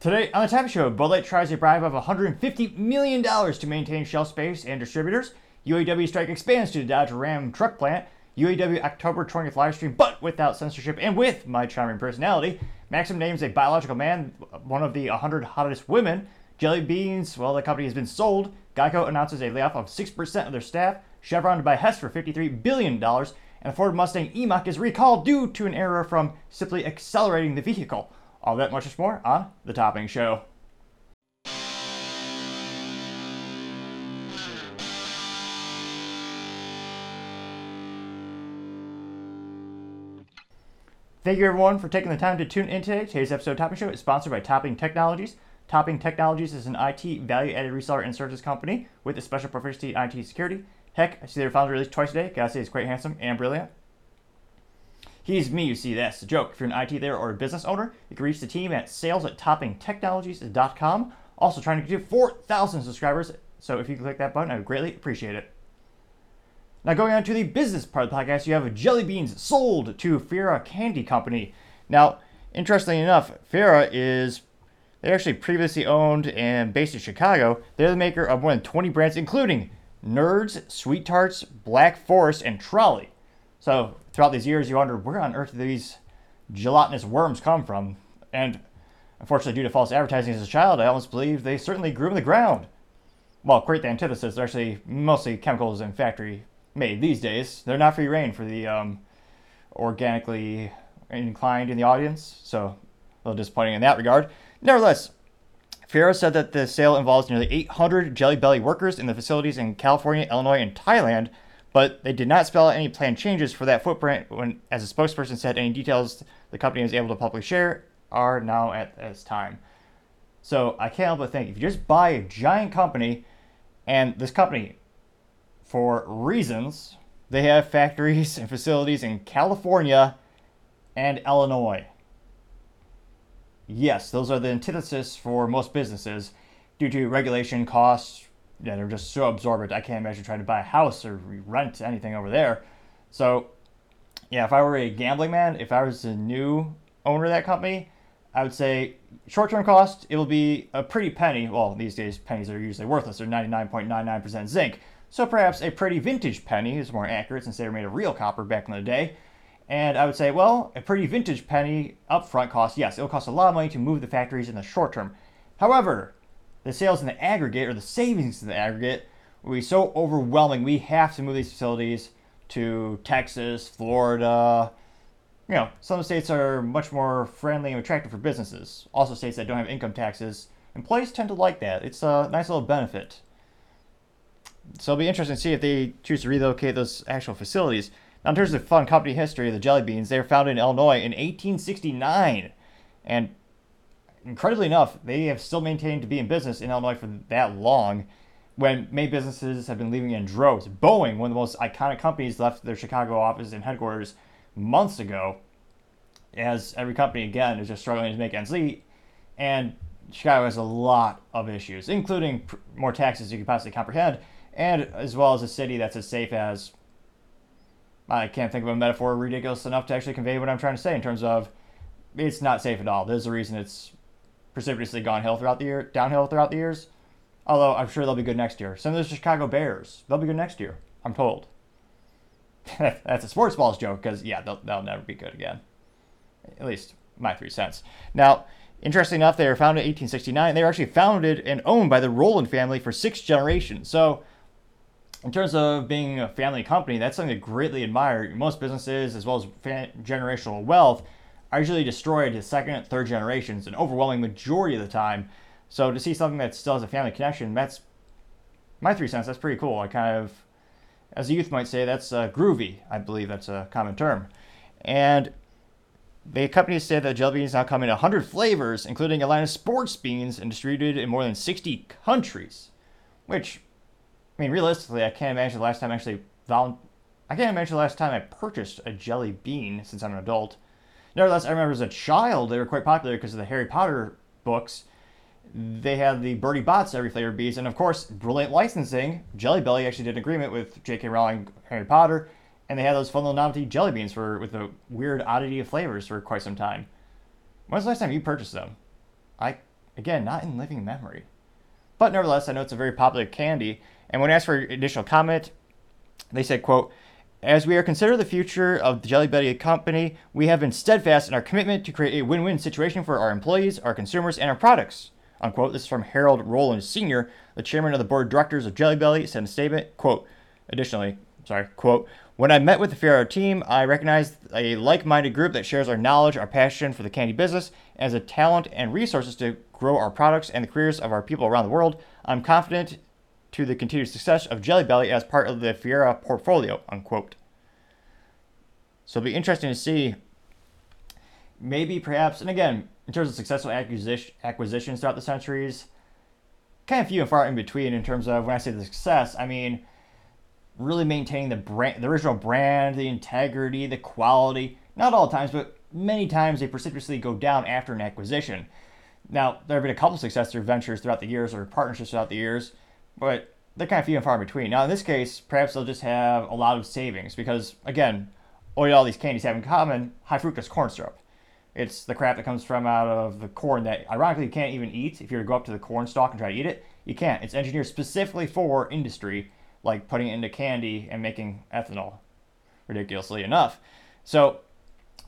Today on the Time Show, Bud Light tries a bribe of $150 million to maintain shelf space and distributors. UAW strike expands to the Dodge Ram truck plant. UAW October 20th livestream, but without censorship and with my charming personality. Maxim names a biological man one of the 100 hottest women. Jelly Beans, well, the company has been sold. Geico announces a layoff of 6% of their staff. Chevron to buy Hess for $53 billion. And Ford Mustang E-Mach is recalled due to an error from simply accelerating the vehicle. All that much more on The Topping Show. Thank you everyone for taking the time to tune in today. Today's episode of Topping Show is sponsored by Topping Technologies. Topping Technologies is an IT value-added reseller and services company with a special proficiency in IT security. Heck, I see their founder released twice a day. Gotta say, he's quite handsome and brilliant. He's me, you see, that's the joke. If you're an IT there or a business owner, you can reach the team at sales at toppingtechnologies.com. Also trying to get to 4,000 subscribers, so if you click that button, I would greatly appreciate it. Now, going on to the business part of the podcast, you have jelly beans sold to Ferrara Candy Company. Now, interestingly enough, Ferrara is they actually previously owned and based in Chicago. They're the maker of more than 20 brands, including Nerds, Sweet Tarts, Black Forest, and Trolli. So throughout these years, you wonder where on earth do these gelatinous worms come from? And unfortunately, due to false advertising as a child, I almost believe they certainly grew in the ground. Well, quite the antithesis. They're actually mostly chemicals and factory made these days. They're not free reign for the um, organically inclined in the audience, so a little disappointing in that regard. Nevertheless, Ferrara said that the sale involves nearly 800 Jelly Belly workers in the facilities in California, Illinois, and Thailand, but they did not spell out any planned changes for that footprint when, as a spokesperson said, any details the company is able to publicly share are now at this time. So I can't help but think if you just buy a giant company, and this company, for reasons, they have factories and facilities in California and Illinois. Yes, those are the antithesis for most businesses due to regulation costs, yeah, they're just so absorbent. I can't imagine trying to buy a house or rent anything over there. So, yeah, if I were a gambling man, if I was a new owner of that company, I would say short-term cost, it will be a pretty penny. Well, these days pennies are usually worthless. They're 99.99% zinc. So perhaps a pretty vintage penny is more accurate since they were made of real copper back in the day. And I would say, well, a pretty vintage penny upfront cost, yes, it'll cost a lot of money to move the factories in the short term. However, the sales in the aggregate or the savings in the aggregate will be so overwhelming. We have to move these facilities to Texas, Florida. You know, some states are much more friendly and attractive for businesses. Also, states that don't have income taxes. Employees tend to like that. It's a nice little benefit. So it'll be interesting to see if they choose to relocate those actual facilities. Now, in terms of fun company history, the Jelly Beans, they were founded in Illinois in 1869. And incredibly enough, they have still maintained to be in business in Illinois for that long when many businesses have been leaving in droves. Boeing, one of the most iconic companies, left their Chicago office and headquarters months ago, as every company, again, is just struggling to make ends meet. And Chicago has a lot of issues, including more taxes you can possibly comprehend, and as well as a city that's as safe as. I can't think of a metaphor ridiculous enough to actually convey what I'm trying to say in terms of it's not safe at all. There's a reason it's precipitously gone hill throughout the year, downhill throughout the years. Although I'm sure they'll be good next year. Some of the Chicago Bears, they'll be good next year. I'm told. That's a sports balls joke because yeah, they'll, they'll never be good again. At least my three cents. Now, interesting enough, they were founded in 1869. They were actually founded and owned by the Rowland family for six generations. So, in terms of being a family company, that's something to greatly admire. Most businesses, as well as generational wealth, are usually destroyed to second, third generations, an overwhelming majority of the time. So to see something that still has a family connection, that's my three cents. That's pretty cool. I kind of, as a youth might say, that's uh, groovy. I believe that's a common term. And the company said that jelly beans now come in 100 flavors, including a line of sports beans, and distributed in more than 60 countries. Which, I mean, realistically, I can't imagine the last time I actually volu- I can't imagine the last time I purchased a jelly bean since I'm an adult. Nevertheless, I remember as a child, they were quite popular because of the Harry Potter books. They had the Bertie Bott's every flavor bees, and of course, brilliant licensing. Jelly Belly actually did an agreement with J.K. Rowling, Harry Potter, and they had those fun little novelty jelly beans for with a weird oddity of flavors for quite some time. When's the last time you purchased them? I again, not in living memory. But nevertheless, I know it's a very popular candy. And when asked for additional comment, they said, quote, as we are consider the future of the Jelly Belly company, we have been steadfast in our commitment to create a win-win situation for our employees, our consumers, and our products. Unquote. This is from Harold Rowland Sr., the chairman of the board of directors of Jelly Belly, said in a statement, quote, additionally, sorry, quote, when I met with the Ferrara team, I recognized a like-minded group that shares our knowledge, our passion for the candy business, as a talent and resources to grow our products and the careers of our people around the world. I'm confident to the continued success of Jelly Belly as part of the Ferrara portfolio, unquote. So it'll be interesting to see maybe perhaps, and again, in terms of successful acquisition, acquisitions throughout the centuries, kind of few and far in between in terms of when I say the success, I mean really maintaining the brand, the original brand, the integrity, the quality. Not all times, but many times they precipitously go down after an acquisition. Now, there have been a couple successful ventures throughout the years or partnerships throughout the years, but they're kind of few and far between. Now, in this case, perhaps they'll just have a lot of savings because, again, what all these candies have in common? High fructose corn syrup. It's the crap that comes from out of the corn that, ironically, you can't even eat. If you were to go up to the corn stalk and try to eat it, you can't. It's engineered specifically for industry, like putting it into candy and making ethanol, ridiculously enough. So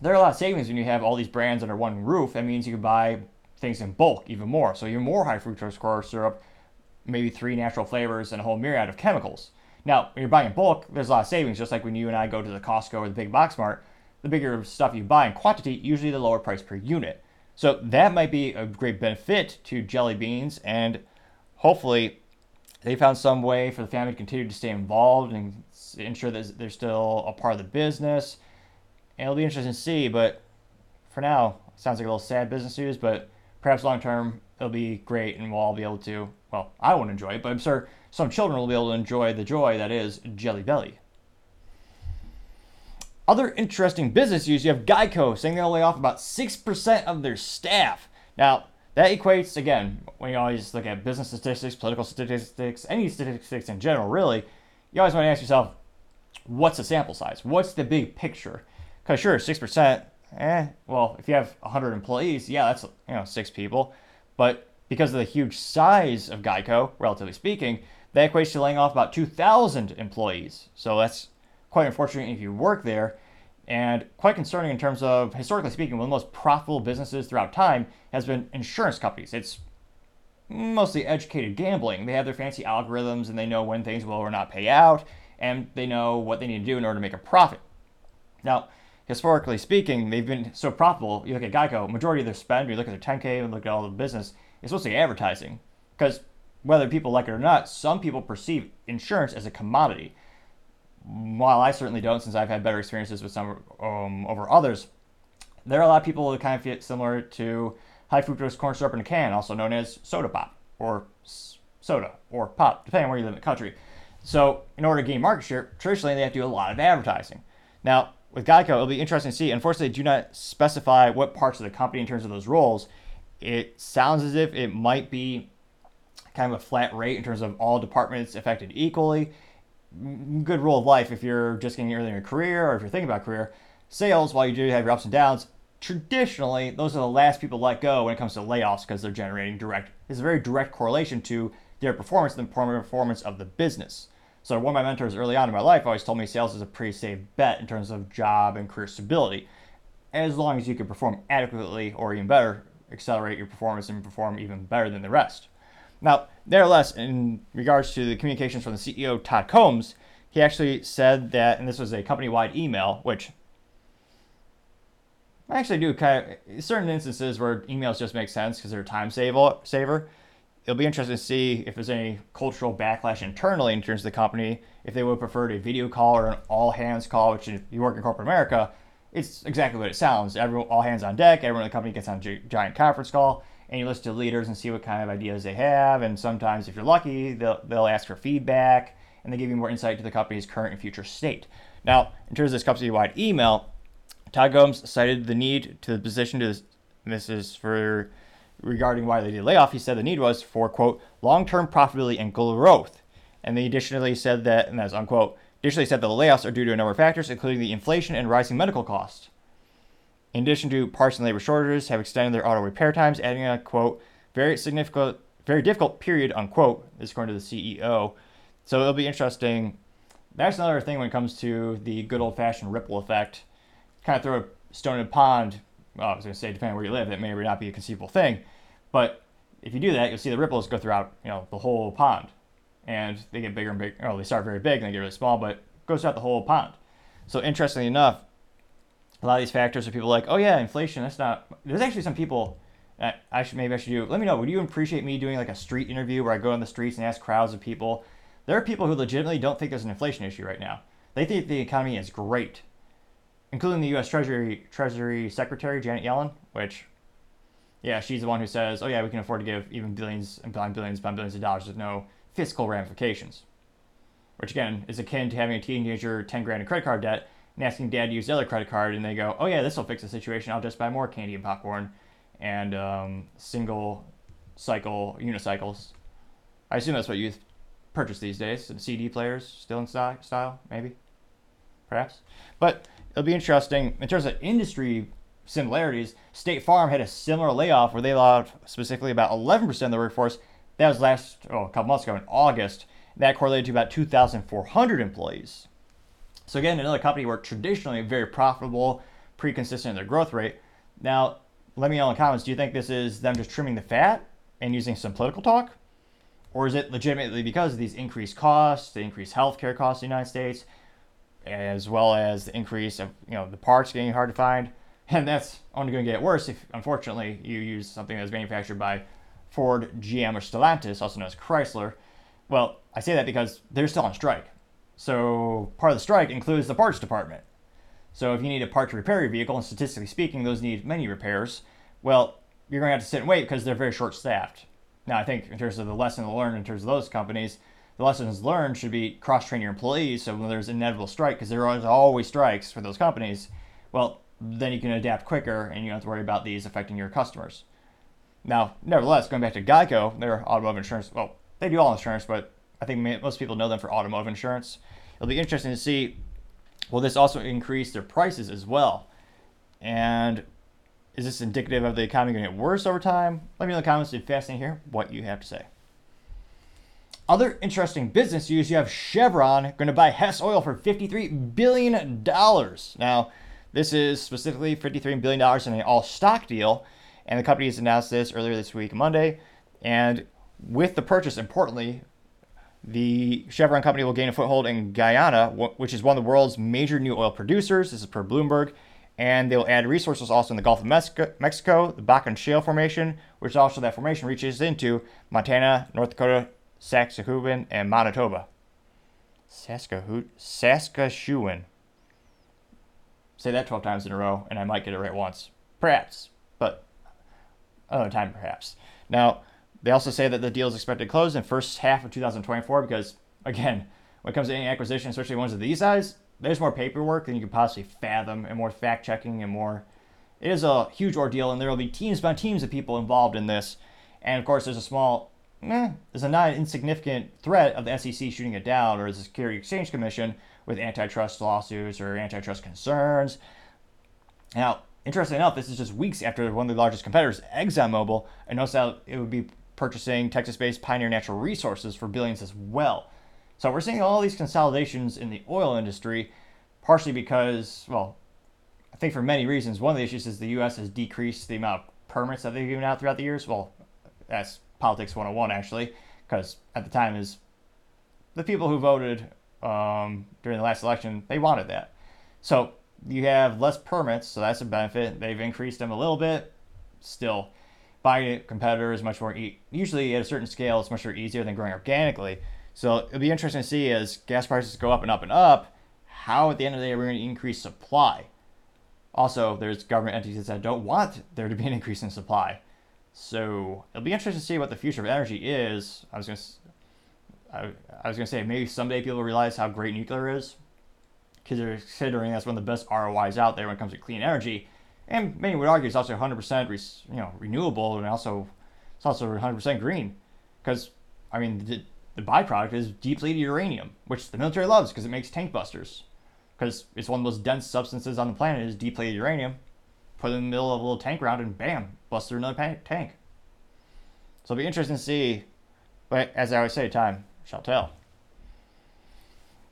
there are a lot of savings when you have all these brands under one roof. That means you can buy things in bulk even more. So even more high fructose corn syrup, maybe three natural flavors, and a whole myriad of chemicals. Now, when you're buying in bulk, there's a lot of savings, just like when you and I go to the Costco or the big box mart. The bigger stuff you buy in quantity, usually the lower price per unit. So that might be a great benefit to jelly beans, and hopefully they found some way for the family to continue to stay involved and ensure that they're still a part of the business. And it'll be interesting to see, but for now, sounds like a little sad business news, but perhaps long term it'll be great and we'll all be able to, well, I won't enjoy it, but I'm sure some children will be able to enjoy the joy that is Jelly Belly. Other interesting business news, you have Geico saying they'll lay off about 6% of their staff. Now, that equates, again, when you always look at business statistics, political statistics, any statistics in general, really, you always want to ask yourself, what's the sample size? What's the big picture? Because sure, 6%, eh, well, if you have 100 employees, yeah, that's, you know, six people. But because of the huge size of Geico, relatively speaking, that equates to laying off about 2,000 employees. So that's quite unfortunate if you work there, and quite concerning in terms of, historically speaking, one of the most profitable businesses throughout time has been insurance companies. It's mostly educated gambling. They have their fancy algorithms and they know when things will or not pay out, and they know what they need to do in order to make a profit. Now, historically speaking, they've been so profitable. You look at Geico, majority of their spend, you look at their 10K and look at all the business, it's mostly advertising. Because whether people like it or not, some people perceive insurance as a commodity while I certainly don't, since I've had better experiences with some um, over others, there are a lot of people that kind of feel similar to high fructose corn syrup in a can, also known as soda pop or soda or pop, depending on where you live in the country. So, in order to gain market share, traditionally they have to do a lot of advertising. Now, with Geico, it'll be interesting to see. Unfortunately, they do not specify what parts of the company in terms of those roles. It sounds as if it might be kind of a flat rate in terms of all departments affected equally mm, good rule of life if you're just getting early in your career or if you're thinking about career. Sales, while you do have your ups and downs, traditionally those are the last people let go when it comes to layoffs because they're generating direct. It's a very direct correlation to their performance and the performance of the business. So one of my mentors early on in my life always told me sales is a pretty safe bet in terms of job and career stability, as long as you can perform adequately or even better, accelerate your performance and perform even better than the rest. Now, nevertheless, in regards to the communications from the CEO, Todd Combs, he actually said that, and this was a company wide email, which I actually do kind of certain instances where emails just make sense because they're a time saver. It'll be interesting to see if there's any cultural backlash internally in terms of the company, if they would prefer a video call or an all hands call, which if you work in corporate America, it's exactly what it sounds. Everyone, all hands on deck, everyone in the company gets on a giant conference call and you listen to leaders and see what kind of ideas they have. And sometimes, if you're lucky, they'll, they'll ask for feedback and they give you more insight to the company's current and future state. Now, in terms of this company wide email, Todd Combs cited the need to the position to this, is for regarding why they did layoff. He said the need was for quote long term profitability and growth. And they additionally said that, and that's unquote, additionally said that the layoffs are due to a number of factors, including the inflation and rising medical costs. In addition to parts and labor shortages, have extended their auto repair times, adding a quote very significant, very difficult period, unquote, is according to the CEO. So it'll be interesting. That's another thing when it comes to the good old fashioned ripple effect. Kind of throw a stone in a pond. Well, I was going to say, depending where you live, that may or may not be a conceivable thing. But if you do that, you'll see the ripples go throughout, you know, the whole pond, and they get bigger and bigger. Oh, they start very big and they get really small, but goes throughout the whole pond. So interestingly enough, a lot of these factors are people like, oh yeah, inflation. That's not. There's actually some people. I should maybe I should do. Let me know. Would you appreciate me doing like a street interview where I go on the streets and ask crowds of people? There are people who legitimately don't think there's an inflation issue right now. They think the economy is great, including the U.S. Treasury Treasury Secretary Janet Yellen, which, yeah, she's the one who says, oh yeah, we can afford to give even billions and billions and billions of dollars with no fiscal ramifications, which again is akin to having a teenager 10 grand in credit card debt and asking dad to use the other credit card, and they go, oh yeah, this will fix the situation. I'll just buy more candy and popcorn and um, single cycle unicycles. I assume that's what youth purchase these days. And CD players still in style, maybe, perhaps. But it'll be interesting in terms of industry similarities. State Farm had a similar layoff where they allowed specifically about 11% of the workforce. That was last oh, a couple months ago in August. That correlated to about 2,400 employees. So again, another company where traditionally very profitable, pretty consistent in their growth rate. Now, let me know in the comments, do you think this is them just trimming the fat and using some political talk? Or is it legitimately because of these increased costs, the increased healthcare costs in the United States, as well as the increase of you know the parts getting hard to find? And that's only going to get worse if, unfortunately, you use something that's manufactured by Ford, GM, or Stellantis, also known as Chrysler. Well, I say that because they're still on strike. So part of the strike includes the parts department. So if you need a part to repair your vehicle, and statistically speaking, those need many repairs, well, you're going to have to sit and wait because they're very short staffed. Now, I think in terms of the lesson learned in terms of those companies, the lessons learned should be cross train your employees. So when there's an inevitable strike, because there are always strikes for those companies, well, then you can adapt quicker and you don't have to worry about these affecting your customers. Now, nevertheless, going back to Geico, their automotive insurance, well, they do all insurance, but I think most people know them for automotive insurance. It'll be interesting to see will this also increase their prices as well? And is this indicative of the economy going to get worse over time? Let me know in the comments. It's fascinating hear what you have to say. Other interesting business news you have Chevron going to buy Hess Oil for $53 billion. Now, this is specifically $53 billion in an all stock deal, and the company has announced this earlier this week, Monday. And with the purchase, importantly, the Chevron company will gain a foothold in Guyana, which is one of the world's major new oil producers. This is per Bloomberg and they will add resources also in the Gulf of Mexico, the Bakken Shale Formation, which also that formation reaches into Montana, North Dakota, Saskatchewan, and Manitoba. Saskatchewan. Say that 12 times in a row, and I might get it right once. Perhaps, another time perhaps. Now, they also say that the deal is expected to close in first half of 2024 because, again, when it comes to any acquisition, especially ones of these size, there's more paperwork than you could possibly fathom and more fact checking and more. It is a huge ordeal, and there will be teams by teams of people involved in this. And of course, there's a small, eh, there's a not insignificant threat of the SEC shooting it down or the Security Exchange Commission with antitrust lawsuits or antitrust concerns. Now, interesting enough, this is just weeks after one of the largest competitors, ExxonMobil, announced that it would be purchasing Texas based Pioneer Natural Resources for billions as well. So we're seeing all these consolidations in the oil industry, partially because, well, I think for many reasons. One of the issues is the U.S. has decreased the amount of permits that they've given out throughout the years. Well, that's politics 101 actually, because at the time is the people who voted um, during the last election they wanted that. So you have less permits, so that's a benefit. They've increased them a little bit. Still, buying a competitor is much more e- usually at a certain scale. It's much more easier than growing organically. So it'll be interesting to see as gas prices go up and up and up, how at the end of the day we're going to increase supply. Also, there's government entities that don't want there to be an increase in supply. So it'll be interesting to see what the future of energy is. I was going to, I, I was going to say maybe someday people realize how great nuclear is, considering that's one of the best ROIs out there when it comes to clean energy. And many would argue it's also 100% re, you know renewable and also it's also 100% green, because I mean the byproduct is depleted uranium, which the military loves because it makes tank busters. Because it's one of the most dense substances on the planet is depleted uranium. Put it in the middle of a little tank round and bam, bust through another tank. So it'll be interesting to see. But as I always say, time shall tell.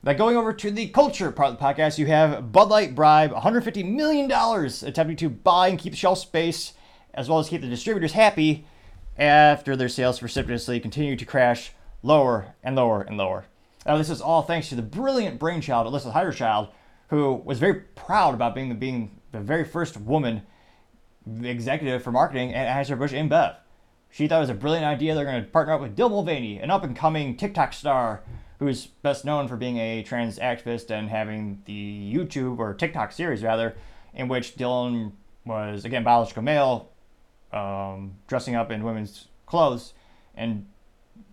Now, going over to the culture part of the podcast, you have Bud Light bribe $150 million attempting to buy and keep the shelf space, as well as keep the distributors happy after their sales precipitously continue to crash lower and lower and lower. Now, this is all thanks to the brilliant brainchild, Alyssa Heinerscheid, who was very proud about being the, being the very first woman executive for marketing at Anheuser-Busch InBev. She thought it was a brilliant idea. They're going to partner up with Dylan Mulvaney, an up-and-coming TikTok star who's best known for being a trans activist and having the YouTube or TikTok series rather, in which Dylan was again biological male, um, dressing up in women's clothes and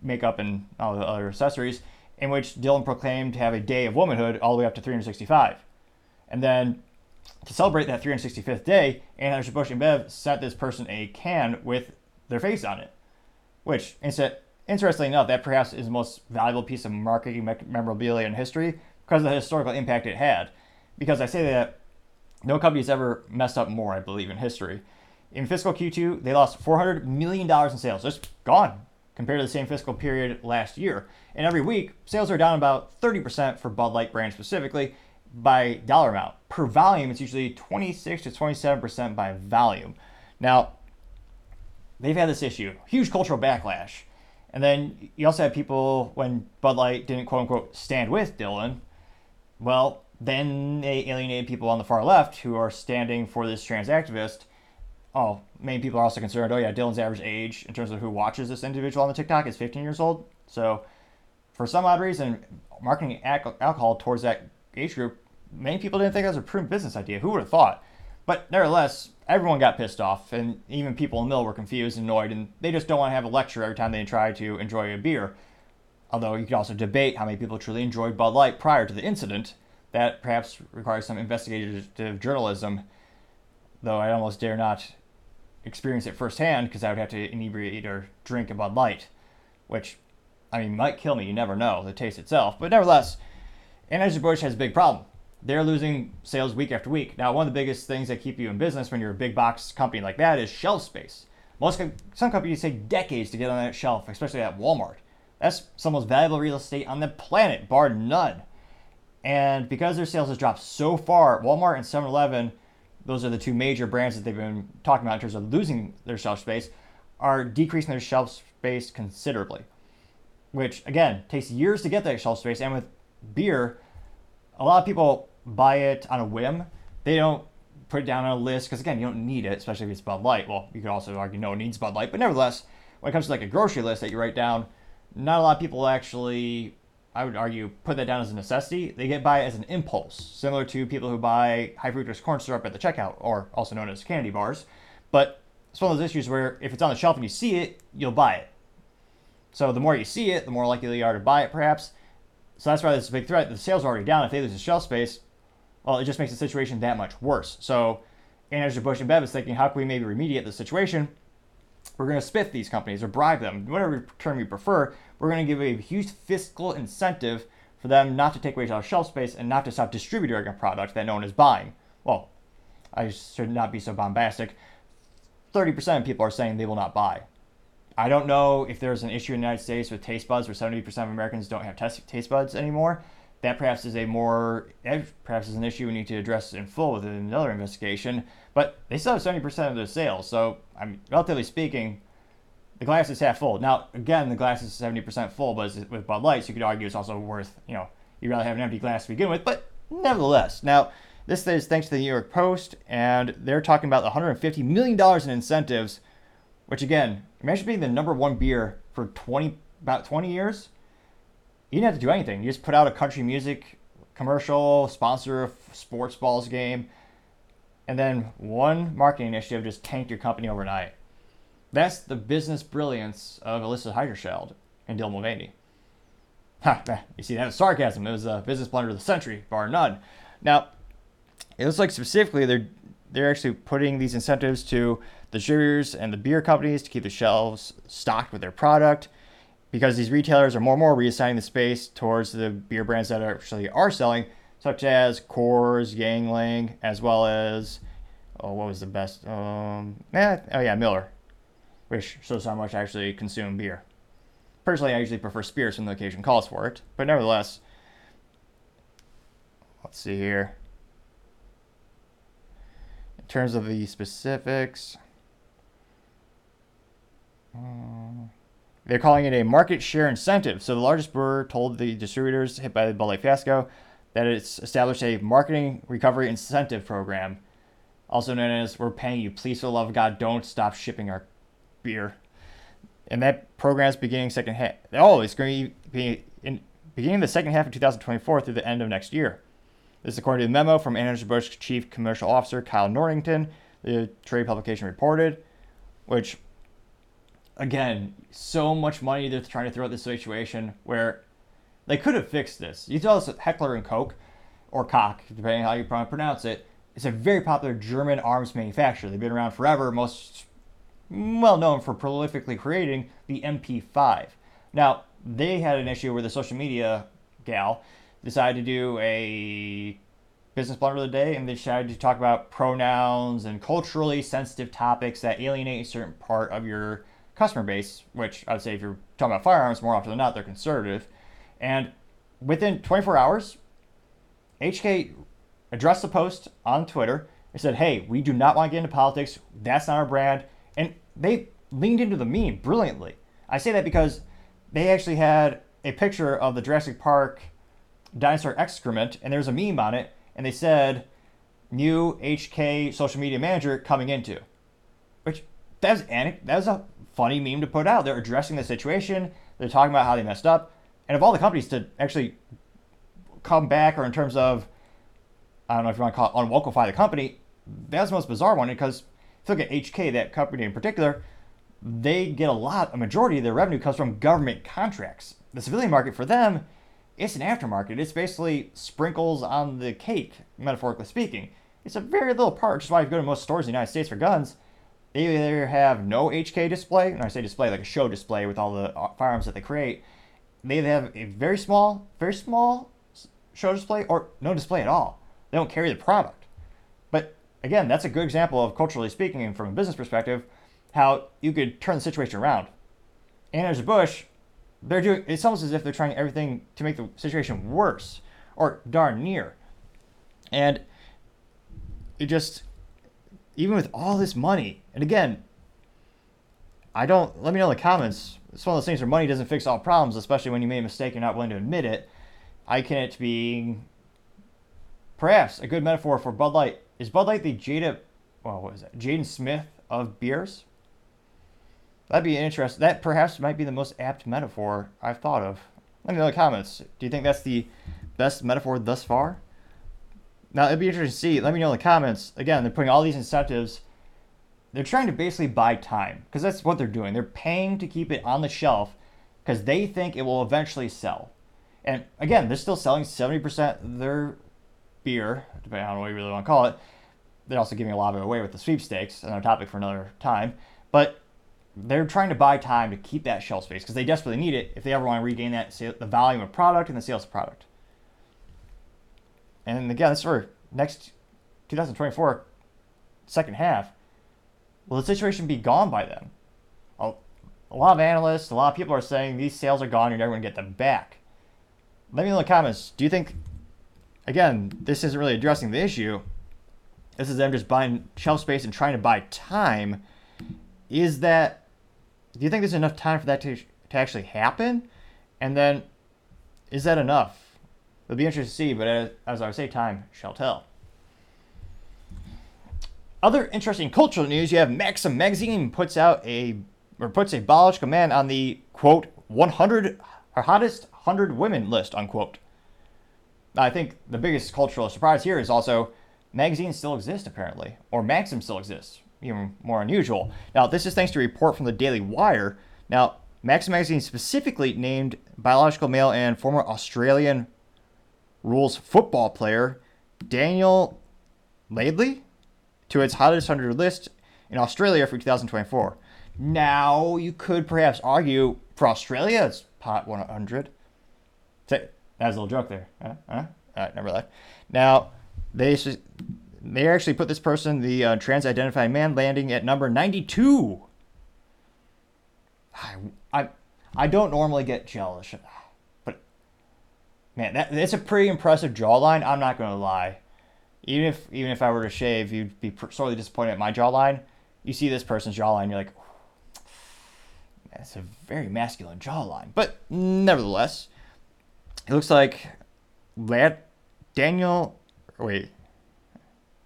makeup and all the other accessories, in which Dylan proclaimed to have a day of womanhood all the way up to 365. And then to celebrate that 365th day, Anheuser-Busch InBev sent this person a can with their face on it, which, interestingly enough, that perhaps is the most valuable piece of marketing memorabilia in history because of the historical impact it had. Because I say that no company's ever messed up more, I believe, in history. In fiscal Q2, they lost $400 million in sales, just gone compared to the same fiscal period last year. And every week, sales are down about 30% for Bud Light brand specifically by dollar amount. Per volume, it's usually 26 to 27% by volume. Now, they've had this issue, huge cultural backlash. And then you also have people when Bud Light didn't quote unquote stand with Dylan. Well, then they alienated people on the far left who are standing for this trans activist oh, many people are also concerned. Oh yeah, Dylan's average age in terms of who watches this individual on the TikTok is 15 years old. So, for some odd reason, marketing alcohol towards that age group, many people didn't think that was a prudent business idea. Who would have thought? But nevertheless, everyone got pissed off, and even people in the mill were confused and annoyed, and they just don't want to have a lecture every time they try to enjoy a beer. Although you could also debate how many people truly enjoyed Bud Light prior to the incident. That perhaps requires some investigative journalism, though I almost dare not experience it firsthand because I would have to inebriate or drink a Bud Light, which, I mean, might kill me. You never know the taste itself. But nevertheless, Anheuser-Busch has a big problem. They're losing sales week after week. Now, one of the biggest things that keep you in business when you're a big box company like that is shelf space. Most some companies take decades to get on that shelf, especially at Walmart. That's some of the most valuable real estate on the planet, bar none. And because their sales has dropped so far, Walmart and 7-Eleven those are the two major brands that they've been talking about in terms of losing their shelf space, are decreasing their shelf space considerably. Which again takes years to get that shelf space. And with beer, a lot of people buy it on a whim. They don't put it down on a list because again, you don't need it, especially if it's Bud Light. Well, you could also argue no one needs Bud Light, but nevertheless, when it comes to like a grocery list that you write down, not a lot of people actually I would argue, put that down as a necessity. They get by it as an impulse, similar to people who buy high fructose corn syrup at the checkout, or also known as candy bars. But it's one of those issues where if it's on the shelf and you see it, you'll buy it. So the more you see it, the more likely you are to buy it, perhaps. So that's why this is a big threat. The sales are already down. If they lose the shelf space, well, it just makes the situation that much worse. So Anheuser-Busch InBev is thinking, how can we maybe remediate the situation? We're going to spiff these companies or bribe them, whatever term you prefer, we're going to give a huge fiscal incentive for them not to take away our shelf space and not to stop distributing a product that no one is buying. Well, I should not be so bombastic. 30% of people are saying they will not buy. I don't know if there's an issue in the United States with taste buds where 70% of Americans don't have taste buds anymore. That perhaps is a more, perhaps is an issue we need to address in full with another investigation. But they still have 70% of their sales. So, I mean, relatively speaking, the glass is half full. Now, again, the glass is 70% full, but with Bud Light, so you could argue it's also worth, you know, you'd rather have an empty glass to begin with, but nevertheless. Now, this is thanks to the New York Post, and they're talking about $150 million in incentives, which again, imagine being the number one beer for 20, about 20 years. You didn't have to do anything. You just put out a country music commercial, sponsor a sports balls game, and then one marketing initiative just tanked your company overnight. That's the business brilliance of Alyssa Heinerscheid and Dylan Mulvaney. Ha, you see, that was sarcasm. It was a business blunder of the century, bar none. Now, it looks like specifically they're they're actually putting these incentives to the distributors and the beer companies to keep the shelves stocked with their product because these retailers are more and more reassigning the space towards the beer brands that actually are selling, such as Coors, Yuengling, as well as oh, what was the best? Um, eh, oh yeah, Miller which shows how much I actually consume beer. Personally, I usually prefer spirits when the occasion calls for it, but nevertheless, let's see here. In terms of the specifics, um, they're calling it a market share incentive. So the largest brewer told the distributors hit by the Bud Light fiasco that it's established a marketing recovery incentive program, also known as "We're paying you, please for the love of God, don't stop shipping our beer." And that program is beginning second half. Oh, it's going to be in beginning the second half of 2024 through the end of next year. This is according to a memo from Anheuser-Busch Chief Commercial Officer Kyle Norrington, the trade publication reported, which again, so much money they're trying to throw at this situation where they could have fixed this. You tell us Heckler and Koch, or Koch, depending on how you pronounce it, it's a very popular German arms manufacturer. They've been around forever, most well known for prolifically creating the MP5. Now, they had an issue where the social media gal decided to do a business blunder of the day and they decided to talk about pronouns and culturally sensitive topics that alienate a certain part of your customer base, which I'd say if you're talking about firearms, more often than not, they're conservative. And within 24 hours, HK addressed the post on Twitter and said, hey, we do not want to get into politics. That's not our brand. And they leaned into the meme brilliantly. I say that because they actually had a picture of the Jurassic Park dinosaur excrement, and there's a meme on it, and they said, new HK social media manager coming into. Which, that was, that was a funny meme to put out. They're addressing the situation, they're talking about how they messed up. And of all the companies to actually come back, or in terms of, I don't know if you want to call it unwelcomify the company, that's the most bizarre one because if you look at HK, that company in particular, they get a lot, a majority of their revenue comes from government contracts. The civilian market for them, it's an aftermarket. It's basically sprinkles on the cake, metaphorically speaking. It's a very little part, which is why if you go to most stores in the United States for guns, either have no HK display, and I say display like a show display with all the uh, firearms that they create. They have a very small, very small show display, or no display at all. They don't carry the product. But again, that's a good example of culturally speaking, and from a business perspective, how you could turn the situation around. Anheuser Busch, they're doing. It's almost as if they're trying everything to make the situation worse, or darn near. And it just even with all this money, and again, I don't, let me know in the comments. It's one of those things where money doesn't fix all problems, especially when you made a mistake and you're not willing to admit it. I can it be perhaps a good metaphor for Bud Light. Is Bud Light the Jada, well, what is that? Jaden Smith of beers? That'd be interesting. That perhaps might be the most apt metaphor I've thought of. Let me know in the comments. Do you think that's the best metaphor thus far? Now it'd be interesting to see. Let me know in the comments. Again, they're putting all these incentives. They're trying to basically buy time because that's what they're doing. They're paying to keep it on the shelf because they think it will eventually sell. And again, they're still selling 70% of their beer, depending on what you really want to call it. They're also giving a lot of it away with the sweepstakes, another topic for another time. But they're trying to buy time to keep that shelf space because they desperately need it if they ever want to regain that the volume of product and the sales of product. And again, this for next 2024 second half. Will the situation be gone by then? A, a lot of analysts, a lot of people are saying these sales are gone. You're never going to get them back. Let me know in the comments. Do you think, again, this isn't really addressing the issue? This is them just buying shelf space and trying to buy time. Is that, do you think there's enough time for that to, to actually happen? And then, is that enough? It'll be interesting to see, but as, as I would say, time shall tell. Other interesting cultural news: you have Maxim magazine puts out a or puts a biological man on the quote 100 or hottest 100 women list unquote. I think the biggest cultural surprise here is also magazines still exist apparently, or Maxim still exists, even more unusual. Now this is thanks to a report from the Daily Wire. Now Maxim magazine specifically named biological male and former Australian rules football player Daniel Laidley to its hottest 100 list in Australia for 2024. Now, you could perhaps argue for Australia, it's pot 100. That was a little joke there. Huh? Huh? All right, never left. Now, they they actually put this person, the uh, trans-identified man, landing at number 92. I, I, I don't normally get jealous, man, that that's a pretty impressive jawline. I'm not gonna lie. Even if even if I were to shave, you'd be sorely disappointed at my jawline. You see this person's jawline, you're like, that's a very masculine jawline. But nevertheless, it looks like Lad Daniel. Wait,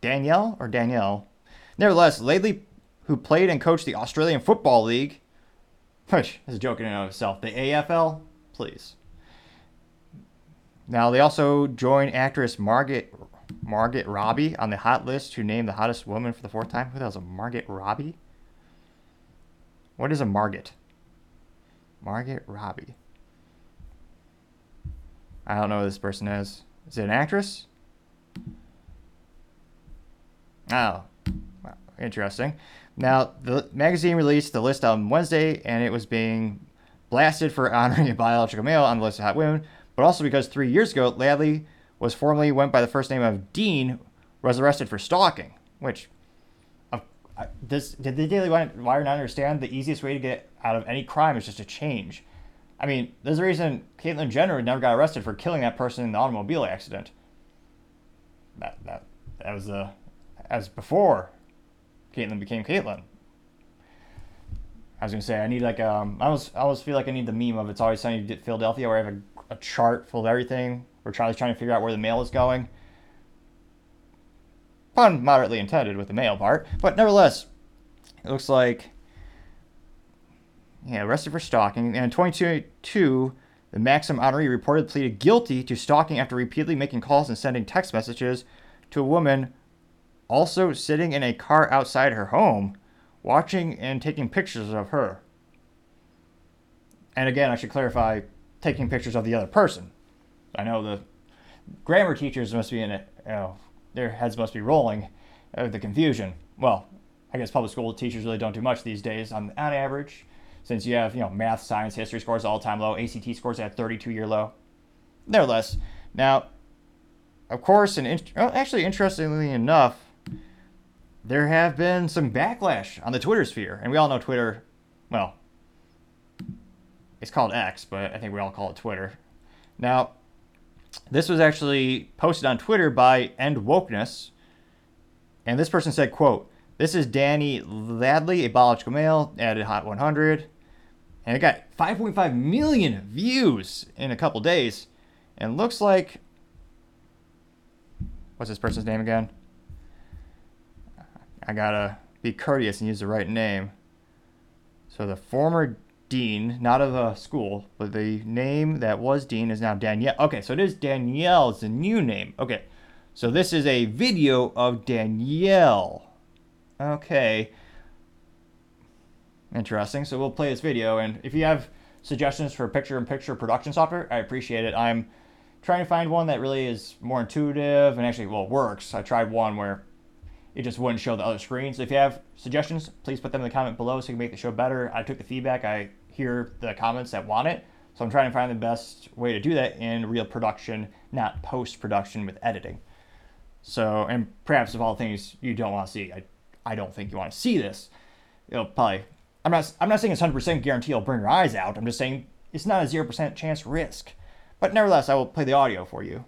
Danielle or Danielle. Nevertheless, Laidley, who played and coached the Australian Football League, which is a joke in and of itself, the AFL, please. Now they also joined actress Margaret Margaret Robbie on the hot list to name the hottest woman for the fourth time. Who the hell's a Margaret Robbie? What is a Margaret? Margaret Robbie. I don't know who this person is. Is it an actress? Oh, interesting. Now, the magazine released the list on Wednesday, and it was being blasted for honoring a biological male on the list of hot women, but also because three years ago, Laidley was formerly went by the first name of Dean, was arrested for stalking, which uh, this did the Daily Wire not understand the easiest way to get out of any crime is just to change. I mean, there's a reason Caitlyn Jenner never got arrested for killing that person in the automobile accident. That that that was uh, as before Caitlyn became Caitlyn. I was gonna say I need like um I almost I almost feel like I need the meme of it's always sunny in Philadelphia where I have a, a chart full of everything where Charlie's trying to figure out where the mail is going. Pun moderately intended with the mail part, but nevertheless, it looks like yeah, arrested for stalking. And in 2022, the Maxim honoree reported pleaded guilty to stalking after repeatedly making calls and sending text messages to a woman also sitting in a car outside her home, watching and taking pictures of her. And again, I should clarify taking pictures of the other person. I know the grammar teachers must be in it, you know, their heads must be rolling with the confusion. Well, I guess public school teachers really don't do much these days on, on average since you have you know math, science, history scores all time low, ACT scores at 32 year low. Nevertheless, now, of course, and in, oh, actually, interestingly enough, there have been some backlash on the Twitter sphere, and we all know Twitter. Well, it's called X, but I think we all call it Twitter. Now, this was actually posted on Twitter by End Wokeness, and this person said, "quote This is Danny Laidley, a biological male, added Hot 100." and it got 5.5 million views in a couple days and looks like what's this person's name again i gotta be courteous and use the right name so the former dean not of a school but the name that was dean is now danielle okay so it is danielle it's a new name okay so this is a video of danielle okay Interesting. So we'll play this video, and if you have suggestions for picture-in-picture production software, I appreciate it. I'm trying to find one that really is more intuitive and actually, well, works. I tried one where it just wouldn't show the other screen. So if you have suggestions, please put them in the comment below so we can make the show better. I took the feedback. I hear the comments that want it. So I'm trying to find the best way to do that in real production, not post-production with editing. So, and perhaps of all things you don't want to see, I, I don't think you want to see this. It'll probably I'm not I'm not saying it's 100% guarantee you'll burn your eyes out. I'm just saying it's not a 0% chance risk. But nevertheless, I will play the audio for you.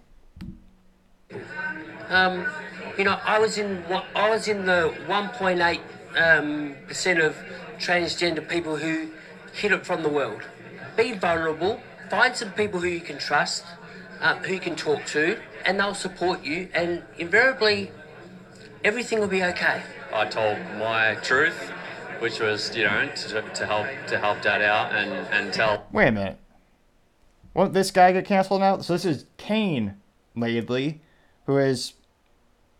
Um, you know, I was in I was in the 1.8 um, percent of transgender people who hid it from the world. Be vulnerable. Find some people who you can trust, uh, who you can talk to, and they'll support you. And invariably, everything will be okay. I told my truth which was you know to, to help to help dad out and and tell. Wait a minute. Won't this guy get canceled now? So this is Kane Laidley, who is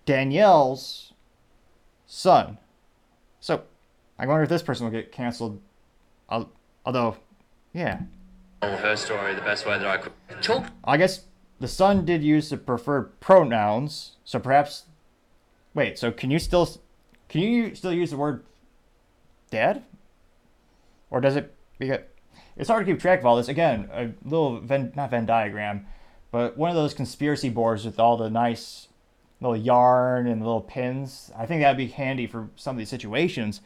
Danielle's son. So I wonder if this person will get canceled. Although, yeah. Her story the best way that I could. Talk. I guess the son did use the preferred pronouns, so perhaps. Wait, so can you still, can you still use the word dad? Or does it because it's hard to keep track of all this. Again, a little Venn not Venn diagram, but one of those conspiracy boards with all the nice little yarn and little pins. I think that'd be handy for some of these situations.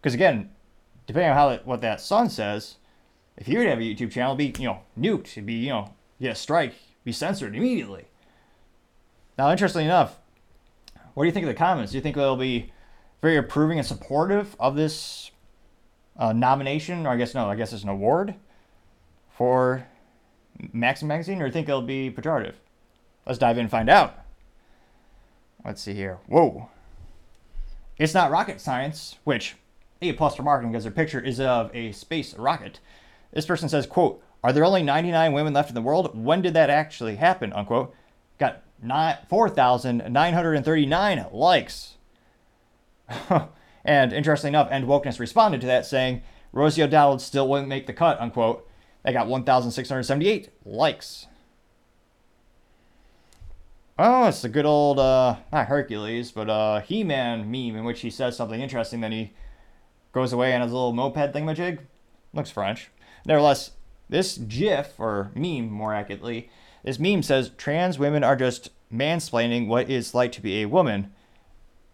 Because again, depending on how it, what that son says, if he would have a YouTube channel, it'd be you know nuked. It'd be you know get a strike, be censored immediately. Now, interestingly enough, what do you think of the comments? Do you think they'll be very approving and supportive of this uh, nomination, or I guess no, I guess it's an award for Maxim magazine, or do you think it'll be pejorative? Let's dive in and find out. Let's see here. Whoa. It's not rocket science, which A plus for marketing because their picture is of a space rocket. This person says, quote, are there only 99 women left in the world? When did that actually happen? Unquote. Got 4,939 likes. and interestingly enough, End Wokeness responded to that saying, Rosie O'Donnell still wouldn't make the cut, unquote. They got 1,678 likes. Oh, it's a good old, uh, not Hercules, but uh, He Man meme in which he says something interesting, then he goes away on his little moped thingamajig. Looks French. Nevertheless, this GIF, or meme more accurately, this meme says trans women are just mansplaining what it's like to be a woman.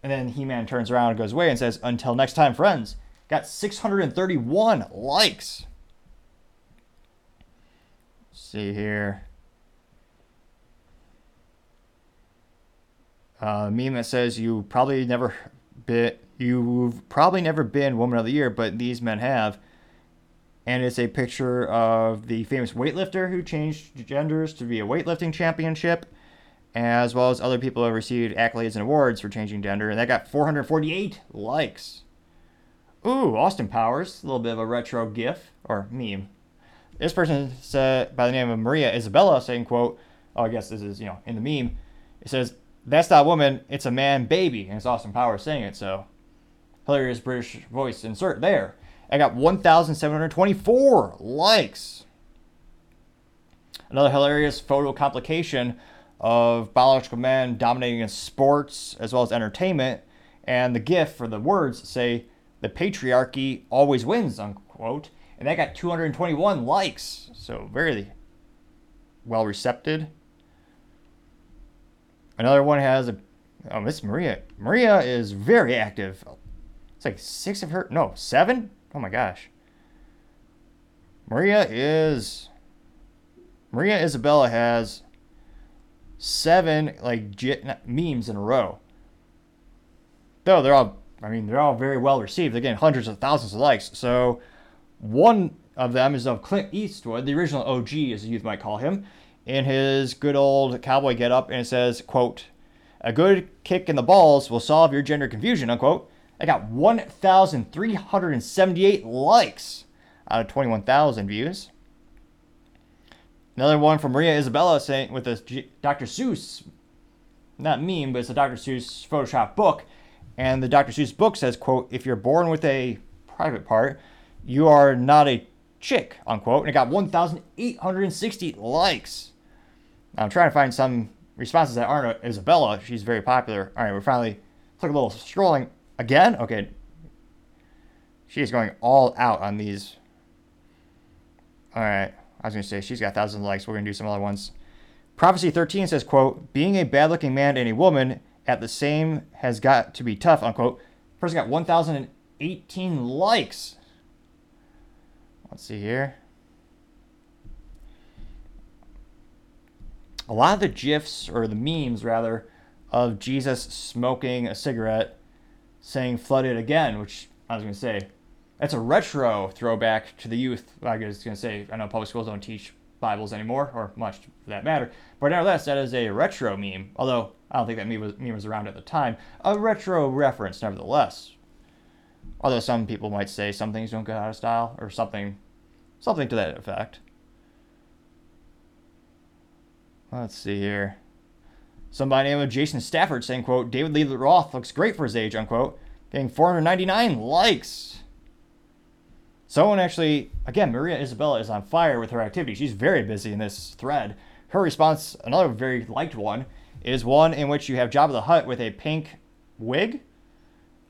And then He Man turns around and goes away and says, Until next time, friends. Got 631 likes. Let's see here. Uh, meme that says you probably never been you've probably never been woman of the year, but these men have. And it's a picture of the famous weightlifter who changed genders to be a weightlifting championship, as well as other people who have received accolades and awards for changing gender, and that got 448 likes. Ooh, Austin Powers, a little bit of a retro gif or meme. This person said by the name of Maria Isabella saying, quote, oh, I guess this is, you know, in the meme. It says, that's not a woman, it's a man baby. And it's Austin Powers saying it, so hilarious British voice insert there. I got 1,724 likes. Another hilarious photo complication of biological men dominating in sports as well as entertainment. And the GIF for the words say, the patriarchy always wins, unquote. And that got 221 likes. So very well received. Another one has a oh Miss Maria. Maria is very active. It's like six of her no, seven? Oh my gosh. Maria is Maria Isabella has seven like memes in a row. Though they're all I mean they're all very well received. They're getting hundreds of thousands of likes. So one of them is of Clint Eastwood, the original OG as the youth might call him in his good old cowboy getup, and it says, quote, a good kick in the balls will solve your gender confusion, unquote. I got 1,378 likes out of 21,000 views. Another one from Maria Isabella saying with a Dr. Seuss, not meme, but it's a Dr. Seuss Photoshop book. And the Dr. Seuss book says, quote, if you're born with a private part, you are not a chick, unquote. And it got 1,860 likes. I'm trying to find some responses that aren't Isabella. She's very popular. All right, we're finally took a little scrolling again. Okay, She's going all out on these. All right, I was gonna say she's got thousands of likes. We're gonna do some other ones. Prophecy 13 says, "quote Being a bad-looking man and a woman at the same has got to be tough." Unquote. Person got 1,018 likes. Let's see here. a lot of the gifs or the memes rather of Jesus smoking a cigarette saying flooded again, which I was going to say that's a retro throwback to the youth. I was going to say I know public schools don't teach Bibles anymore, or much for that matter. But nevertheless, that is a retro meme. Although I don't think that meme was, meme was around at the time. A retro reference, nevertheless. Although some people might say some things don't get out of style, or something, something to that effect. Let's see here. Somebody named Jason Stafford saying, quote, David Lee Roth looks great for his age, unquote. Getting 499 likes. Someone actually, again, Maria Isabella is on fire with her activity. She's very busy in this thread. Her response, another very liked one, is one in which you have Jabba the Hutt with a pink wig,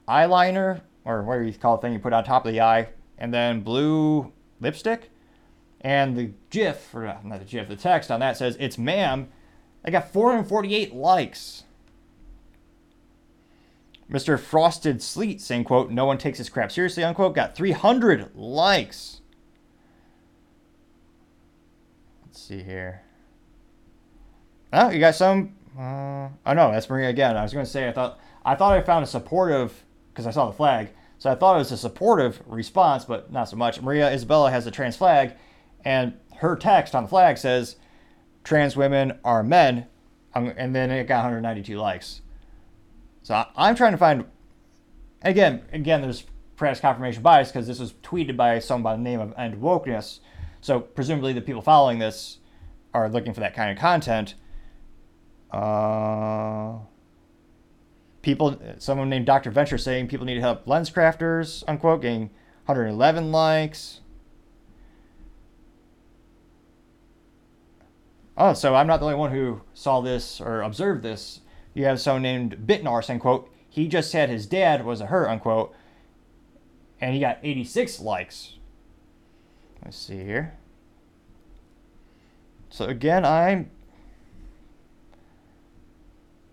eyeliner, or whatever you call the thing you put on top of the eye, and then blue lipstick. And the GIF, or not the GIF, the text on that says, It's ma'am. I got 448 likes. Mr. Frosted Sleet saying, quote, no one takes this crap seriously, unquote, got 300 likes. Let's see here. Oh, you got some. Uh, oh no, that's Maria again. I was going to say I thought I thought I found a supportive because I saw the flag, so I thought it was a supportive response, but not so much. Maria Isabella has a trans flag, and her text on the flag says, "Trans women are men," um, and then it got 192 likes. So I, am trying to find. Again, again, there's perhaps confirmation bias because this was tweeted by someone by the name of End Wokeness. So presumably the people following this are looking for that kind of content. Uh, people, someone named Dr. Venture saying people need to help lens crafters, unquote, getting 111 likes. Oh, so I'm not the only one who saw this or observed this. You have someone named Bitnar saying, quote, he just said his dad was a her, unquote, and he got 86 likes. Let's see here. So again, I'm.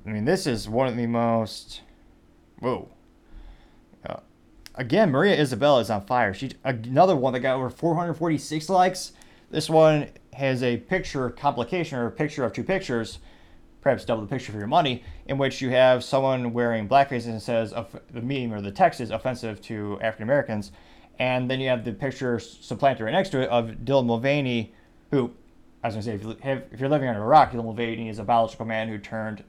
I mean, this is one of the most. Whoa. Uh, again, Maria Isabella is on fire. She another one that got over 446 likes. This one has a picture complication or a picture of two pictures, perhaps double the picture for your money, in which you have someone wearing blackface and says the meme or the text is offensive to African Americans, and then you have the picture supplanted right next to it of Dylan Mulvaney, who, I was going to say, if, you have, if you're living under a rock, Dylan Mulvaney is a biological man who turned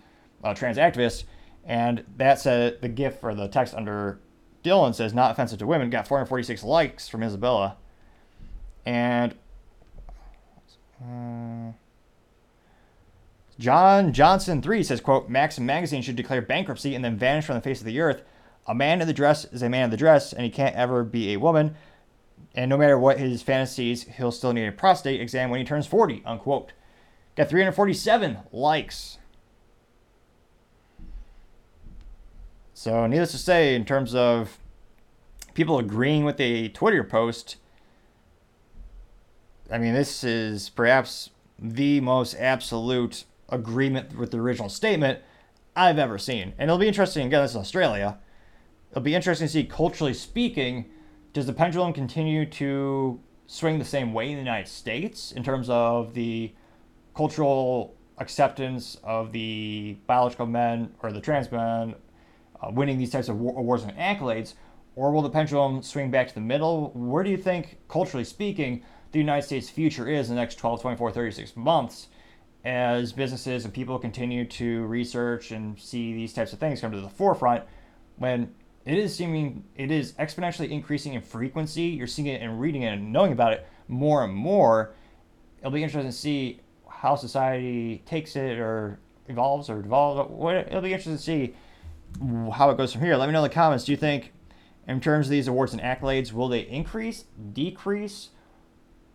uh, trans activist, and that said the GIF or the text under Dylan says not offensive to women got 446 likes from Isabella, and. Uh, John Johnson 3 says, quote, Maxim magazine should declare bankruptcy and then vanish from the face of the earth. A man in the dress is a man in the dress, and he can't ever be a woman. And no matter what his fantasies, he'll still need a prostate exam when he turns 40, unquote. Got 347 likes. So, needless to say, in terms of people agreeing with a Twitter post, I mean, this is perhaps the most absolute agreement with the original statement I've ever seen. And it'll be interesting, again, this is Australia. It'll be interesting to see, culturally speaking, does the pendulum continue to swing the same way in the United States in terms of the cultural acceptance of the biological men or the trans men uh, winning these types of awards and accolades? Or will the pendulum swing back to the middle? Where do you think, culturally speaking, the United States' future is in the next 12, 24, 36 months? as businesses and people continue to research and see these types of things come to the forefront, when it is seeming it is exponentially increasing in frequency, you're seeing it and reading it and knowing about it more and more. It'll be interesting to see how society takes it or evolves or devolves. It'll be interesting to see how it goes from here. Let me know in the comments. Do you think, in terms of these awards and accolades, will they increase, decrease,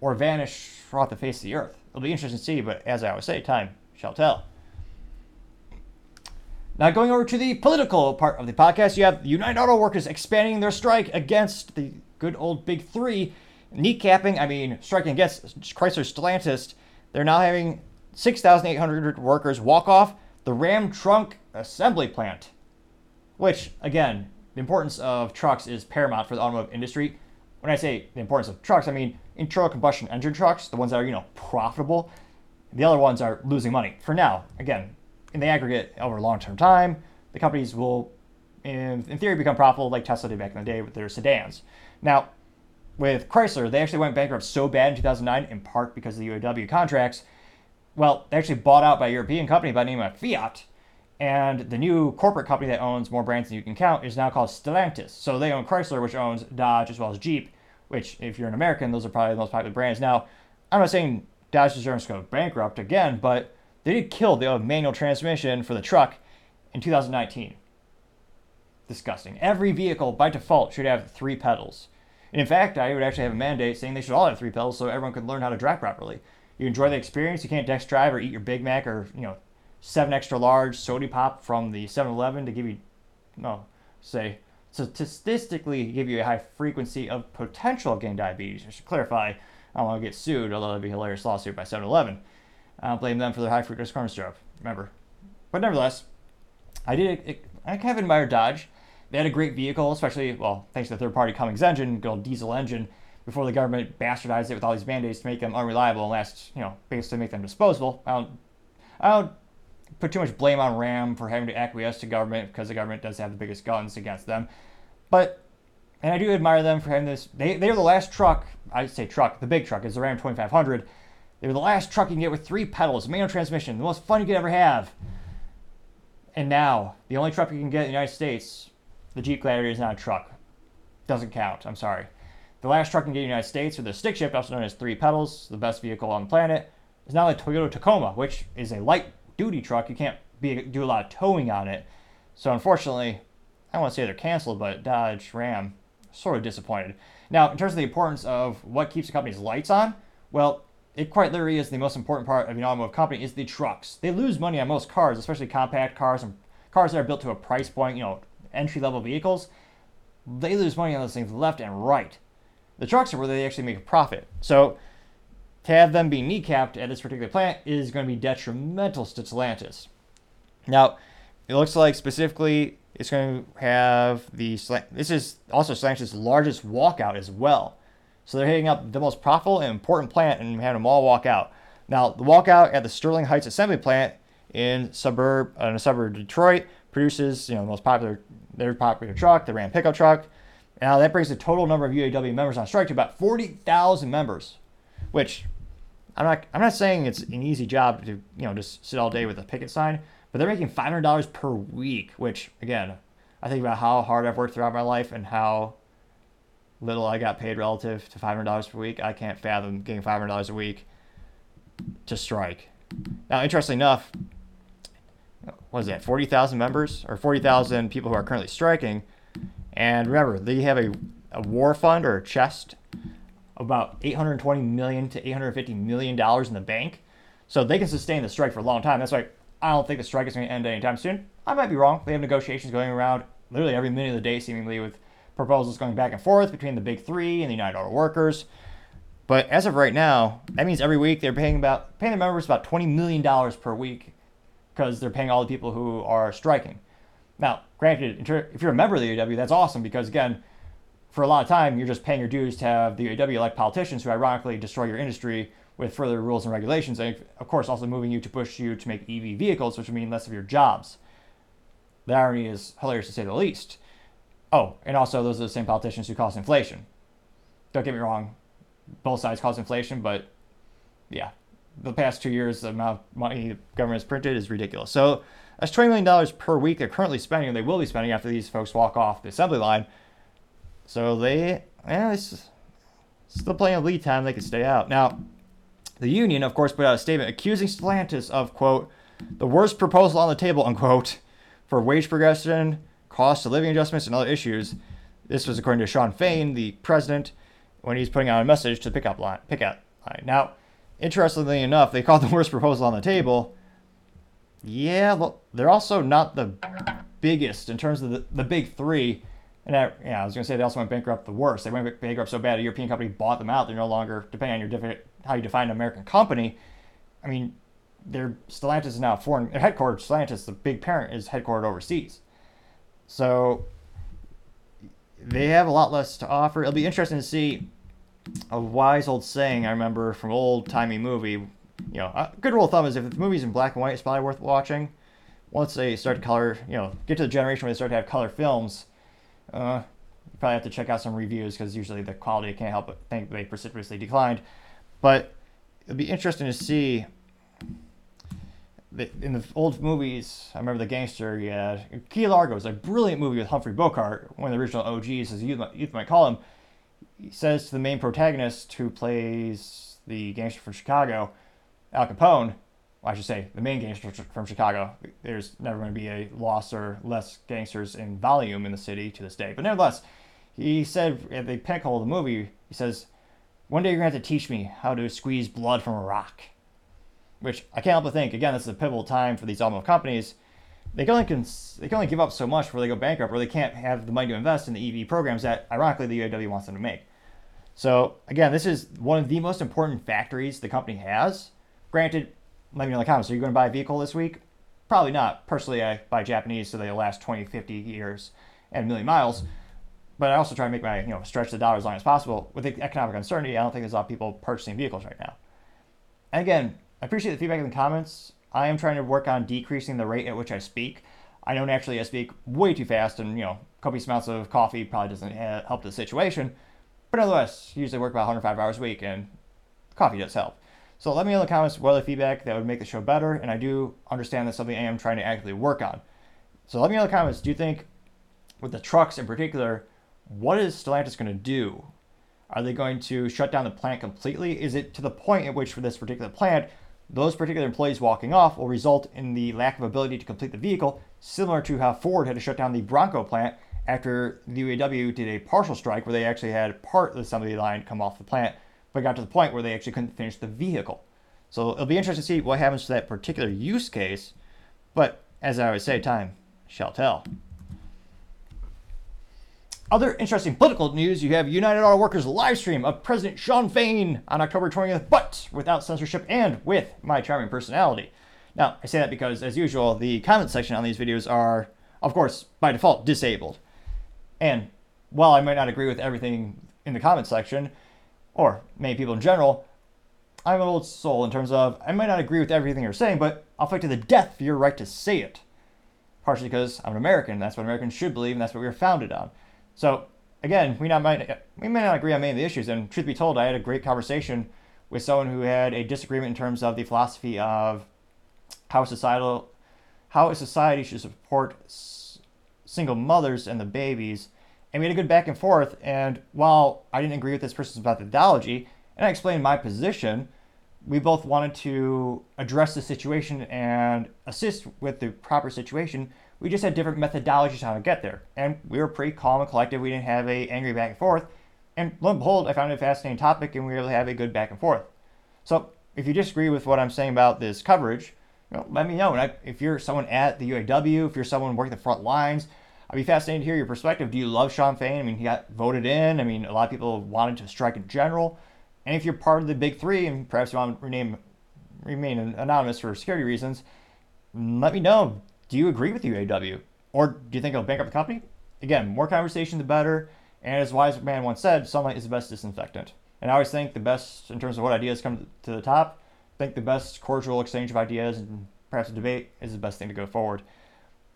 or vanish from off the face of the earth? It'll be interesting to see, but as I always say, time shall tell. Now, going over to the political part of the podcast, you have the United Auto Workers expanding their strike against the good old Big Three, kneecapping, I mean, striking against Chrysler Stellantis. They're now having 6,800 workers walk off the Ram Trunk Assembly Plant, which, again, the importance of trucks is paramount for the automotive industry. When I say the importance of trucks, I mean internal combustion engine trucks, the ones that are, you know, profitable. The other ones are losing money for now. Again, in the aggregate over long term time, the companies will, in, in theory, become profitable like Tesla did back in the day with their sedans. Now, with Chrysler, they actually went bankrupt so bad in 2009, in part because of the UAW contracts. Well, they actually bought out by a European company by the name of Fiat, and the new corporate company that owns more brands than you can count is now called Stellantis. So they own Chrysler, which owns Dodge as well as Jeep, which, if you're an American, those are probably the most popular brands. Now, I'm not saying Dodge deserves to go bankrupt again, but they did kill the manual transmission for the truck in 2019. Disgusting. Every vehicle, by default, should have three pedals. And in fact, I would actually have a mandate saying they should all have three pedals so everyone could learn how to drive properly. You enjoy the experience. You can't desk drive or eat your Big Mac or, you know, seven extra large soda pop from the 7-Eleven to give you, no, say statistically give you a high frequency of potential of getting diabetes. I should clarify, I don't want to get sued, although that'd be a hilarious lawsuit by 7-Eleven. I don't blame them for their high fructose corn syrup, remember. But nevertheless, I did, I kind of admire Dodge. They had a great vehicle, especially, well, thanks to the third party Cummins engine, good old diesel engine, before the government bastardized it with all these band aids to make them unreliable and last, you know, basically make them disposable. I don't, I don't put too much blame on Ram for having to acquiesce to government because the government does have the biggest guns against them. But, and I do admire them for having this. They, they were the last truck, I say truck, the big truck is the Ram 2500. They were the last truck you can get with three pedals, manual transmission, the most fun you could ever have. And now, the only truck you can get in the United States, the Jeep Gladiator, is not a truck. Doesn't count. I'm sorry. The last truck you can get in the United States, with the stick shift, also known as three pedals, the best vehicle on the planet, is now the Toyota Tacoma, which is a light duty truck. You can't be, do a lot of towing on it. So unfortunately, I don't want to say they're canceled, but Dodge Ram sort of disappointed. Now, in terms of the importance of what keeps a company's lights on, well, it quite literally is the most important part of an automotive company is the trucks. They lose money on most cars, especially compact cars and cars that are built to a price point, you know, entry level vehicles. They lose money on those things left and right. The trucks are where they actually make a profit. So to have them be kneecapped at this particular plant is going to be detrimental to Stellantis. Now, it looks like specifically it's going to have the this is also Stellantis' largest walkout as well. So they're hitting up the most profitable and important plant and having them all walk out. Now, the walkout at the Sterling Heights Assembly Plant in suburb uh, in a suburb of Detroit produces you know the most popular their popular truck, the Ram pickup truck. Now that brings the total number of UAW members on strike to about 40,000 members, which I'm not I'm not saying it's an easy job to you know just sit all day with a picket sign, but they're making $500 per week, which again, I think about how hard I've worked throughout my life and how little I got paid relative to $500 per week. I can't fathom getting $500 a week to strike. Now, interestingly enough, what is that, 40,000 members or 40,000 people who are currently striking. And remember, they have a, a war fund or a chest about 820 million to 850 million dollars in the bank. So they can sustain the strike for a long time. That's why I don't think the strike is going to end anytime soon. I might be wrong. They have negotiations going around literally every minute of the day, seemingly, with proposals going back and forth between the big three and the United Auto Workers. But as of right now, that means every week they're paying about paying their members about twenty million dollars per week because they're paying all the people who are striking. Now, granted, if you're a member of the UAW, that's awesome because again, for a lot of time you're just paying your dues to have the UAW elect politicians who ironically destroy your industry with further rules and regulations, and of course also moving you to push you to make EV vehicles, which would mean less of your jobs. The irony is hilarious to say the least. Oh, and also those are the same politicians who cause inflation. Don't get me wrong, both sides cause inflation, but yeah, the past two years, the amount of money the government has printed is ridiculous. So that's $20 million per week they're currently spending, and they will be spending after these folks walk off the assembly line. So they, yeah, it's still of lead time. They can stay out. Now, the union, of course, put out a statement accusing Stellantis of, quote, the worst proposal on the table, unquote, for wage progression, cost of living adjustments, and other issues. This was according to Shawn Fain, the president, when he's putting out a message to the pickup line. Pickup line. Now, interestingly enough, they called the worst proposal on the table. Yeah, well, they're also not the biggest in terms of the, the big three. And I, yeah, I was to say they also went bankrupt the worst. They went bankrupt so bad, a European company bought them out. They're no longer, depending on your different how you define an American company. I mean, their Stellantis is now foreign. Their headquarters, Stellantis, the big parent, is headquartered overseas. So they have a lot less to offer. It'll be interesting to see a wise old saying I remember from old timey movie. You know, a good rule of thumb is if the movie's in black and white, it's probably worth watching. Once they start to color, you know, get to the generation where they start to have color films, uh, you probably have to check out some reviews because usually the quality can't help but think they precipitously declined. But it'll be interesting to see. In the old movies, I remember the gangster. Yeah, Key Largo is a brilliant movie with Humphrey Bogart, one of the original OGs, as youth, youth might call him he says to the main protagonist who plays the gangster from Chicago, Al Capone, well, I should say the main gangster from Chicago. There's never going to be a loss or less gangsters in volume in the city to this day. But nevertheless, he said at the pinnacle of the movie, he says, One day you're going to have to teach me how to squeeze blood from a rock. Which I can't help but think, again, this is a pivotal time for these automotive companies they can only cons- they can only give up so much before they go bankrupt, or they can't have the money to invest in the EV programs that, ironically, the UAW wants them to make. So again, this is one of the most important factories the company has. Granted, let me know in the comments. Are you going to buy a vehicle this week? Probably not. Personally, I buy Japanese so they last 20, 50 years, and a million miles. But I also try to make my, you know, stretch the dollar as long as possible. With the economic uncertainty, I don't think there's a lot of people purchasing vehicles right now. And again, I appreciate the feedback in the comments. I am trying to work on decreasing the rate at which I speak. I know naturally I speak way too fast, and you know, copious amounts of coffee probably doesn't help the situation. But nonetheless, usually work about 105 hours a week, and coffee does help. So let me know in the comments what other feedback that would make the show better, and I do understand that's something I am trying to actively work on. So let me know in the comments, do you think, with the trucks in particular, what is Stellantis going to do? Are they going to shut down the plant completely? Is it to the point at which, for this particular plant, those particular employees walking off will result in the lack of ability to complete the vehicle, similar to how Ford had to shut down the Bronco plant after the UAW did a partial strike where they actually had part of the assembly line come off the plant, but got to the point where they actually couldn't finish the vehicle. So it'll be interesting to see what happens to that particular use case. But as I always say, time shall tell. Other interesting political news you have United Auto Workers live stream of President Shawn Fain on October 20th, but without censorship and with my charming personality. Now, I say that because, as usual, the comment section on these videos are, of course, by default, disabled. And while I might not agree with everything in the comment section, or many people in general, I'm an old soul in terms of I might not agree with everything you're saying, but I'll fight to the death for your right to say it. Partially because I'm an American, that's what Americans should believe, and that's what we were founded on. So again, we not might we may not agree on many of the issues. And truth be told, I had a great conversation with someone who had a disagreement in terms of the philosophy of how societal how a society should support single mothers and the babies. And we had a good back and forth. And while I didn't agree with this person's methodology, and I explained my position, we both wanted to address the situation and assist with the proper situation we just had different methodologies on how to get there. And we were pretty calm and collected. We didn't have a angry back and forth. And lo and behold, I found it a fascinating topic and we were able to have a good back and forth. So if you disagree with what I'm saying about this coverage, you know, let me know. And I, if you're someone at the UAW, if you're someone working the front lines, I'd be fascinated to hear your perspective. Do you love Shawn Fain? I mean, he got voted in. I mean, a lot of people wanted to strike in general. And if you're part of the big three, and perhaps you want to rename, remain anonymous for security reasons, let me know do you agree with the UAW? Or do you think it'll bankrupt the company? Again, more conversation, the better. And as Wise Man once said, sunlight is the best disinfectant. And I always think the best, in terms of what ideas come to the top, I think the best cordial exchange of ideas and perhaps a debate is the best thing to go forward.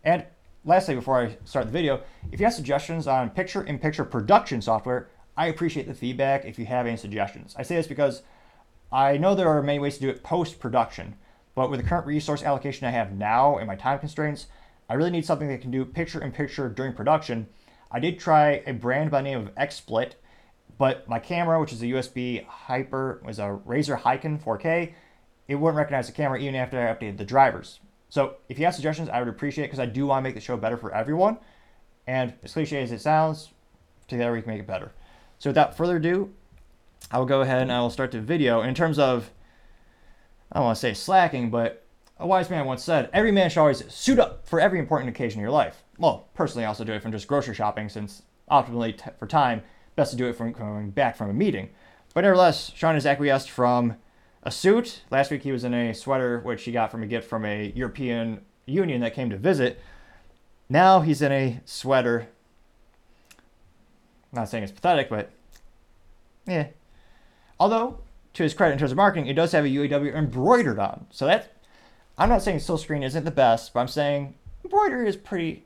And lastly, before I start the video, if you have suggestions on picture in picture production software, I appreciate the feedback if you have any suggestions. I say this because I know there are many ways to do it post production. But with the current resource allocation I have now and my time constraints, I really need something that can do picture in picture during production. I did try a brand by the name of XSplit, but my camera, which is a USB Hyper, was a Razer Hycon 4K. It wouldn't recognize the camera even after I updated the drivers. So if you have suggestions, I would appreciate it because I do want to make the show better for everyone. And as cliche as it sounds, together we can make it better. So without further ado, I will go ahead and I will start the video. In terms of I don't want to say slacking, but a wise man once said, every man should always suit up for every important occasion in your life. Well, personally, I also do it from just grocery shopping, since optimally t- for time, best to do it from coming back from a meeting. But nevertheless, Shawn has acquiesced from a suit. Last week he was in a sweater, which he got from a gift from a European Union that came to visit. Now he's in a sweater. I'm not saying it's pathetic, but yeah. Although to his credit in terms of marketing, it does have a UAW embroidered on. So that I'm not saying Silkscreen isn't the best, but I'm saying embroidery is pretty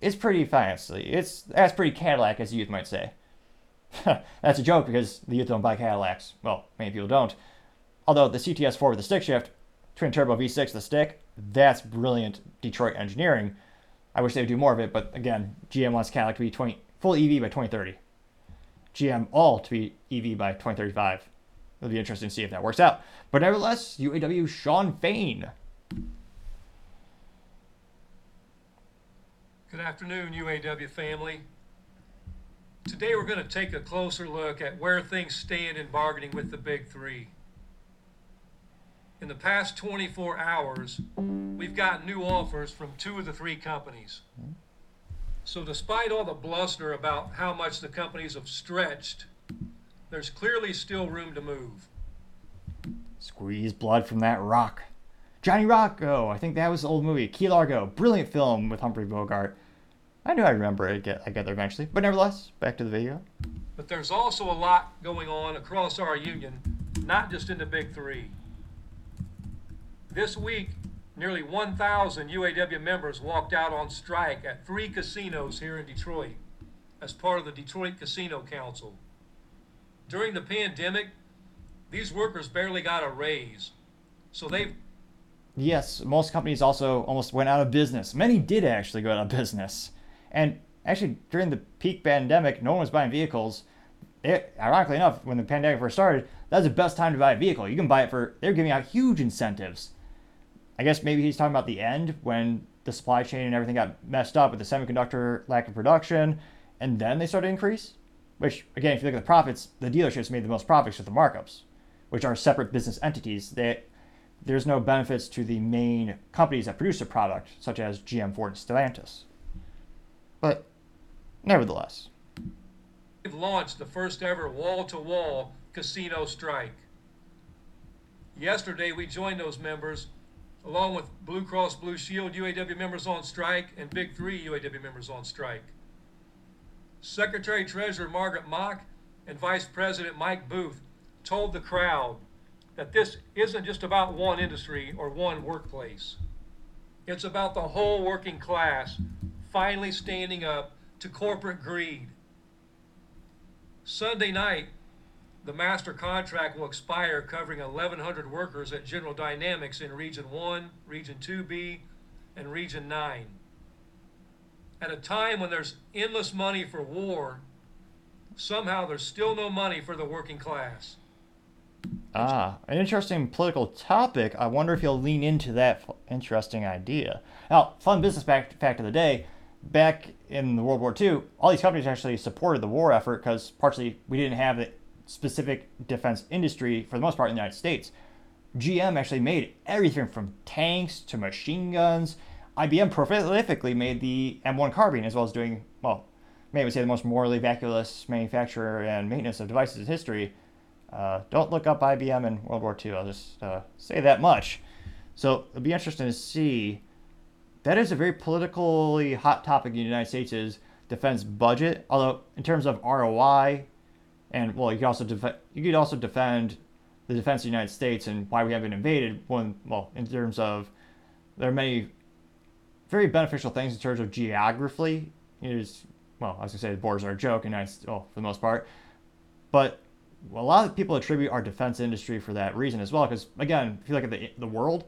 it's pretty fancy. It's that's pretty Cadillac as the youth might say. that's a joke because the youth don't buy Cadillacs. Well, many people don't. Although the CTS4 with the stick shift, twin turbo V6 the stick, that's brilliant Detroit engineering. I wish they would do more of it, but again, GM wants Cadillac to be 20 full EV by 2030. GM all to be EV by 2035. It'll be interesting to see if that works out. But nevertheless, UAW Shawn Fain. Good afternoon, UAW family. Today we're going to take a closer look at where things stand in bargaining with the Big Three. In the past 24 hours, we've got new offers from two of the three companies. So, despite all the bluster about how much the companies have stretched there's clearly still room to move. Squeeze blood from that rock. Johnny Rocco, I think that was the old movie. Key Largo, brilliant film with Humphrey Bogart. I knew I'd remember it. Get I get there eventually, but nevertheless, back to the video. But there's also a lot going on across our union, not just in the big three. This week, nearly 1,000 UAW members walked out on strike at three casinos here in Detroit as part of the Detroit Casino Council. During the pandemic, these workers barely got a raise. So they've Yes, most companies also almost went out of business. Many did actually go out of business. And actually, during the peak pandemic, no one was buying vehicles. It, ironically enough, when the pandemic first started, that was the best time to buy a vehicle. You can buy it for, they're giving out huge incentives. I guess maybe he's talking about the end when the supply chain and everything got messed up with the semiconductor lack of production, and then they started to increase. Which, again, if you look at the profits, the dealerships made the most profits with the markups, which are separate business entities. That there's no benefits to the main companies that produce the product, such as GM, Ford, and Stellantis. But nevertheless, We've launched the first ever wall to wall casino strike. Yesterday, we joined those members, along with Blue Cross Blue Shield UAW members on strike and Big Three UAW members on strike. Secretary Treasurer Margaret Mock and Vice President Mike Booth told the crowd that this isn't just about one industry or one workplace. It's about the whole working class finally standing up to corporate greed. Sunday night, the master contract will expire covering 1,100 workers at General Dynamics in Region 1, Region 2B, and Region 9. At a time when there's endless money for war, somehow there's still no money for the working class. ah, an interesting political topic. I wonder if you'll lean into that interesting idea. Now, fun business fact, fact of the day back in the World War II, all these companies actually supported the war effort because partially we didn't have the specific defense industry for the most part in the United States. GM actually made everything from tanks to machine guns. IBM prolifically made the M1 carbine as well as doing, well, maybe say the most morally vacuous manufacturer and maintenance of devices in history. Uh, don't look up IBM in World War II. I'll just uh, say that much. So it'll be interesting to see. That is a very politically hot topic in the United States is defense budget. Although in terms of ROI, and well, you could also you could also defend the defense of the United States and why we haven't invaded. One, well, in terms of there are many very beneficial things in terms of geography. It is well, I was gonna say the borders are a joke, and nice, well, for the most part, but a lot of people attribute our defense industry for that reason as well. Because again, if you look at the the world,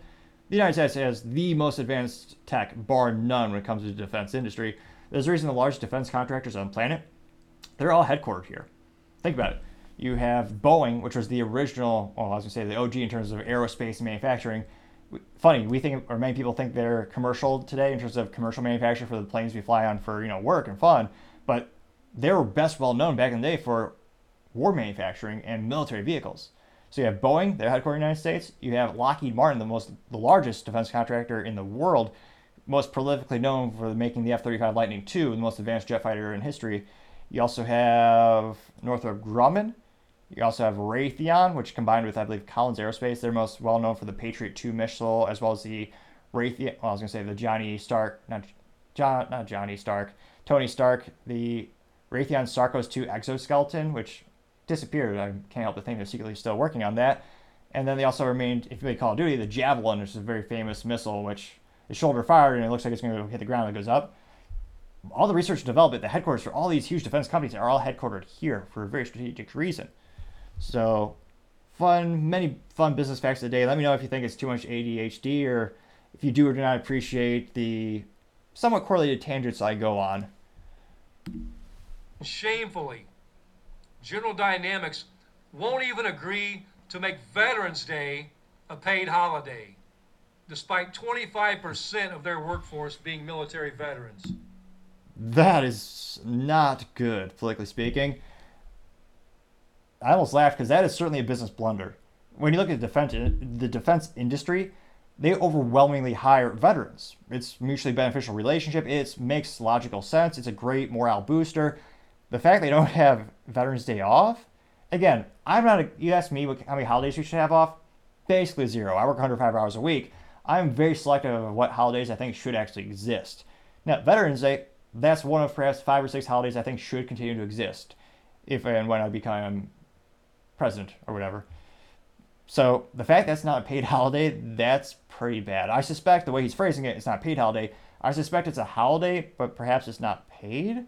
the United States has the most advanced tech, bar none, when it comes to the defense industry. There's a reason the largest defense contractors on the planet, they're all headquartered here. Think about it. You have Boeing, which was the original, well, I was gonna say the OG in terms of aerospace manufacturing. Funny, we think, or many people think they're commercial today in terms of commercial manufacturing for the planes we fly on for you know work and fun, but they were best well known back in the day for war manufacturing and military vehicles. So you have Boeing, they're headquartered in the United States. You have Lockheed Martin, the most, the largest defense contractor in the world, most prolifically known for making the F-35 Lightning II, the most advanced jet fighter in history. You also have Northrop Grumman. You also have Raytheon, which combined with I believe Collins Aerospace, they're most well known for the Patriot 2 missile, as well as the Raytheon. Well, I was gonna say the Johnny Stark, not John, not Johnny Stark, Tony Stark, the Raytheon Sarcos 2 exoskeleton, which disappeared. I can't help but think they're secretly still working on that. And then they also remained, if you play Call of Duty, the Javelin, which is a very famous missile, which is shoulder fired and it looks like it's going to hit the ground and it goes up. All the research and development, the headquarters for all these huge defense companies are all headquartered here for a very strategic reason. So, fun, many fun business facts of the day. Let me know if you think it's too much ADHD or if you do or do not appreciate the somewhat correlated tangents I go on. Shamefully, General Dynamics won't even agree to make Veterans Day a paid holiday, despite 25% of their workforce being military veterans. That is not good, politically speaking. I almost laughed because that is certainly a business blunder. When you look at the defense, the defense industry, they overwhelmingly hire veterans. It's mutually beneficial relationship. It makes logical sense. It's a great morale booster. The fact they don't have Veterans Day off, again, I'm not. A, you ask me what, how many holidays we should have off. Basically zero. I work 105 hours a week. I'm very selective of what holidays I think should actually exist. Now, Veterans Day, that's one of perhaps five or six holidays I think should continue to exist if and when I become president or whatever. So the fact that's not a paid holiday, that's pretty bad. I suspect the way he's phrasing it, it's not a paid holiday. I suspect it's a holiday, but perhaps it's not paid.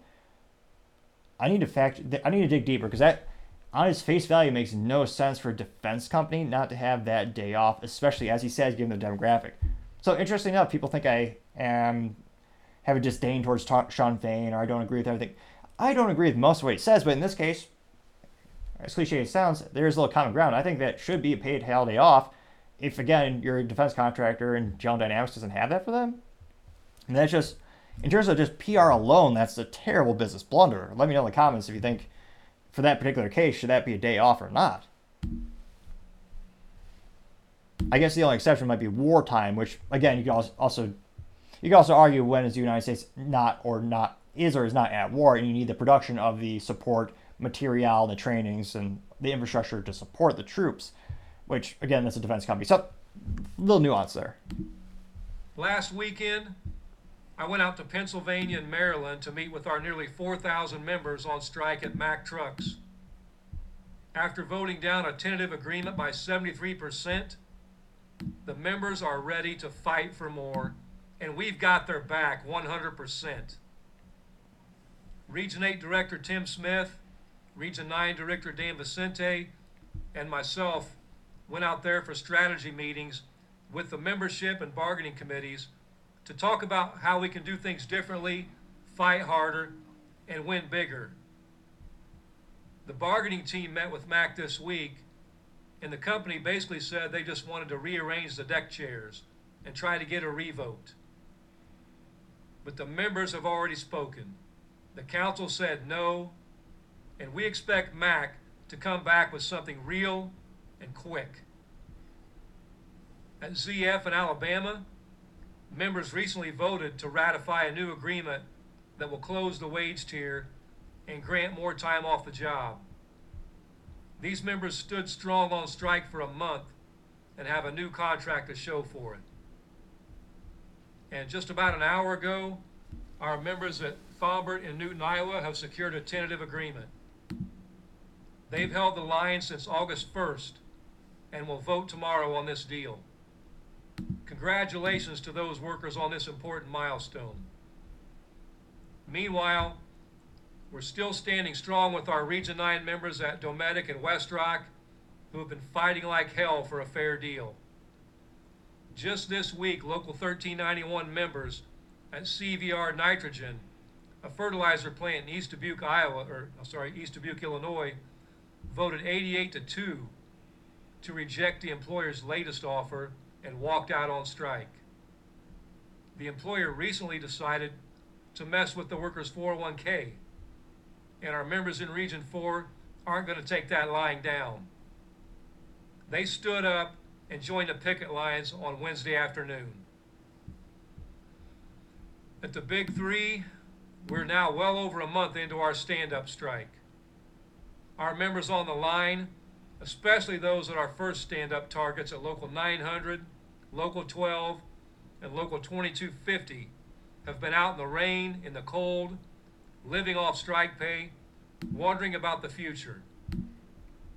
I need to fact. I need to dig deeper because that, on its face value, makes no sense for a defense company not to have that day off, especially as he says, given the demographic. So interesting enough, people think I am have a disdain towards ta- Shawn Fain or I don't agree with everything. I don't agree with most of what he says, but in this case, as cliche as it sounds, there's a little common ground. I think that should be a paid holiday off. If again you're a defense contractor and General Dynamics doesn't have that for them, and that's just in terms of just PR alone, that's a terrible business blunder. Let me know in the comments if you think for that particular case should that be a day off or not. I guess the only exception might be wartime, which again you can also you can also argue when is the United States not or not is or is not at war, and you need the production of the support material, the trainings, and the infrastructure to support the troops. Which again, that's a defense company. So, little nuance there. Last weekend, I went out to Pennsylvania and Maryland to meet with our nearly 4,000 members on strike at Mack Trucks. After voting down a tentative agreement by 73%, the members are ready to fight for more, and we've got their back 100%. Region 8 Director Tim Smith, Region 9 Director Dan Vicente, and myself went out there for strategy meetings with the membership and bargaining committees to talk about how we can do things differently, fight harder, and win bigger. The bargaining team met with Mack this week, and the company basically said they just wanted to rearrange the deck chairs and try to get a revote. But the members have already spoken. The council said no, and we expect Mack to come back with something real and quick. At ZF in Alabama, members recently voted to ratify a new agreement that will close the wage tier and grant more time off the job. These members stood strong on strike for a month and have a new contract to show for it. And just about an hour ago, our members at Thombert in Newton, Iowa have secured a tentative agreement. They've held the line since August 1st and will vote tomorrow on this deal. Congratulations to those workers on this important milestone. Meanwhile, we're still standing strong with our Region 9 members at Dometic and Westrock who have been fighting like hell for a fair deal. Just this week, Local 1391 members at CVR Nitrogen, a fertilizer plant in East Dubuque, Iowa, or sorry, East Dubuque, Illinois, voted 88 to 2 to reject the employer's latest offer and walked out on strike. The employer recently decided to mess with the workers' 401k, and our members in Region 4 aren't going to take that lying down. They stood up and joined the picket lines on Wednesday afternoon. At the Big Three, we're now well over a month into our stand up strike. Our members on the line especially those at our first stand up targets at Local 900, Local 12, and Local 2250, have been out in the rain, in the cold, living off strike pay, wondering about the future.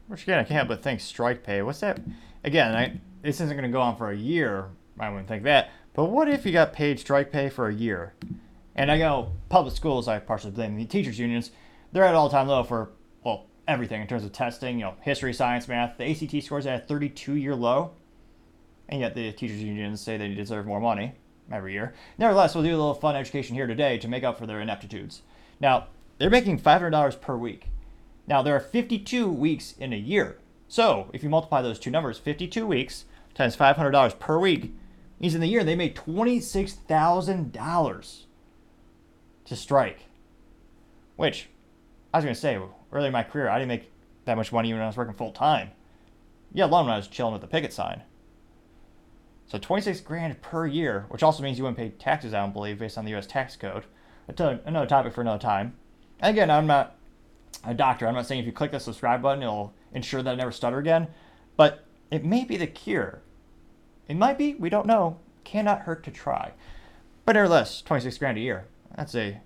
Which again, I can't help but think strike pay. What's that? Again, I, this isn't going to go on for a year. I wouldn't think that. But what if you got paid strike pay for a year? And I know public schools, I partially blame the teachers' unions. They're at all time low for well, everything in terms of testing, you know, history, science, math. The ACT scores at a 32 year low, and yet the teachers' unions say they deserve more money every year. Nevertheless, we'll do a little fun education here today to make up for their ineptitudes. Now, they're making $500 per week. Now, there are 52 weeks in a year. So, if you multiply those two numbers, 52 weeks times $500 per week, means in the year they made $26,000 to strike. Which, I was going to say, early in my career, I didn't make that much money even when I was working full time. Yeah, alone when I was chilling with the picket sign. So 26 grand per year, which also means you wouldn't pay taxes, I don't believe, based on the U.S. tax code. Another topic for another time. And again, I'm not a doctor. I'm not saying if you click the subscribe button, it'll ensure that I never stutter again. But it may be the cure. It might be. We don't know. Cannot hurt to try. But nevertheless, 26 grand a year. That's a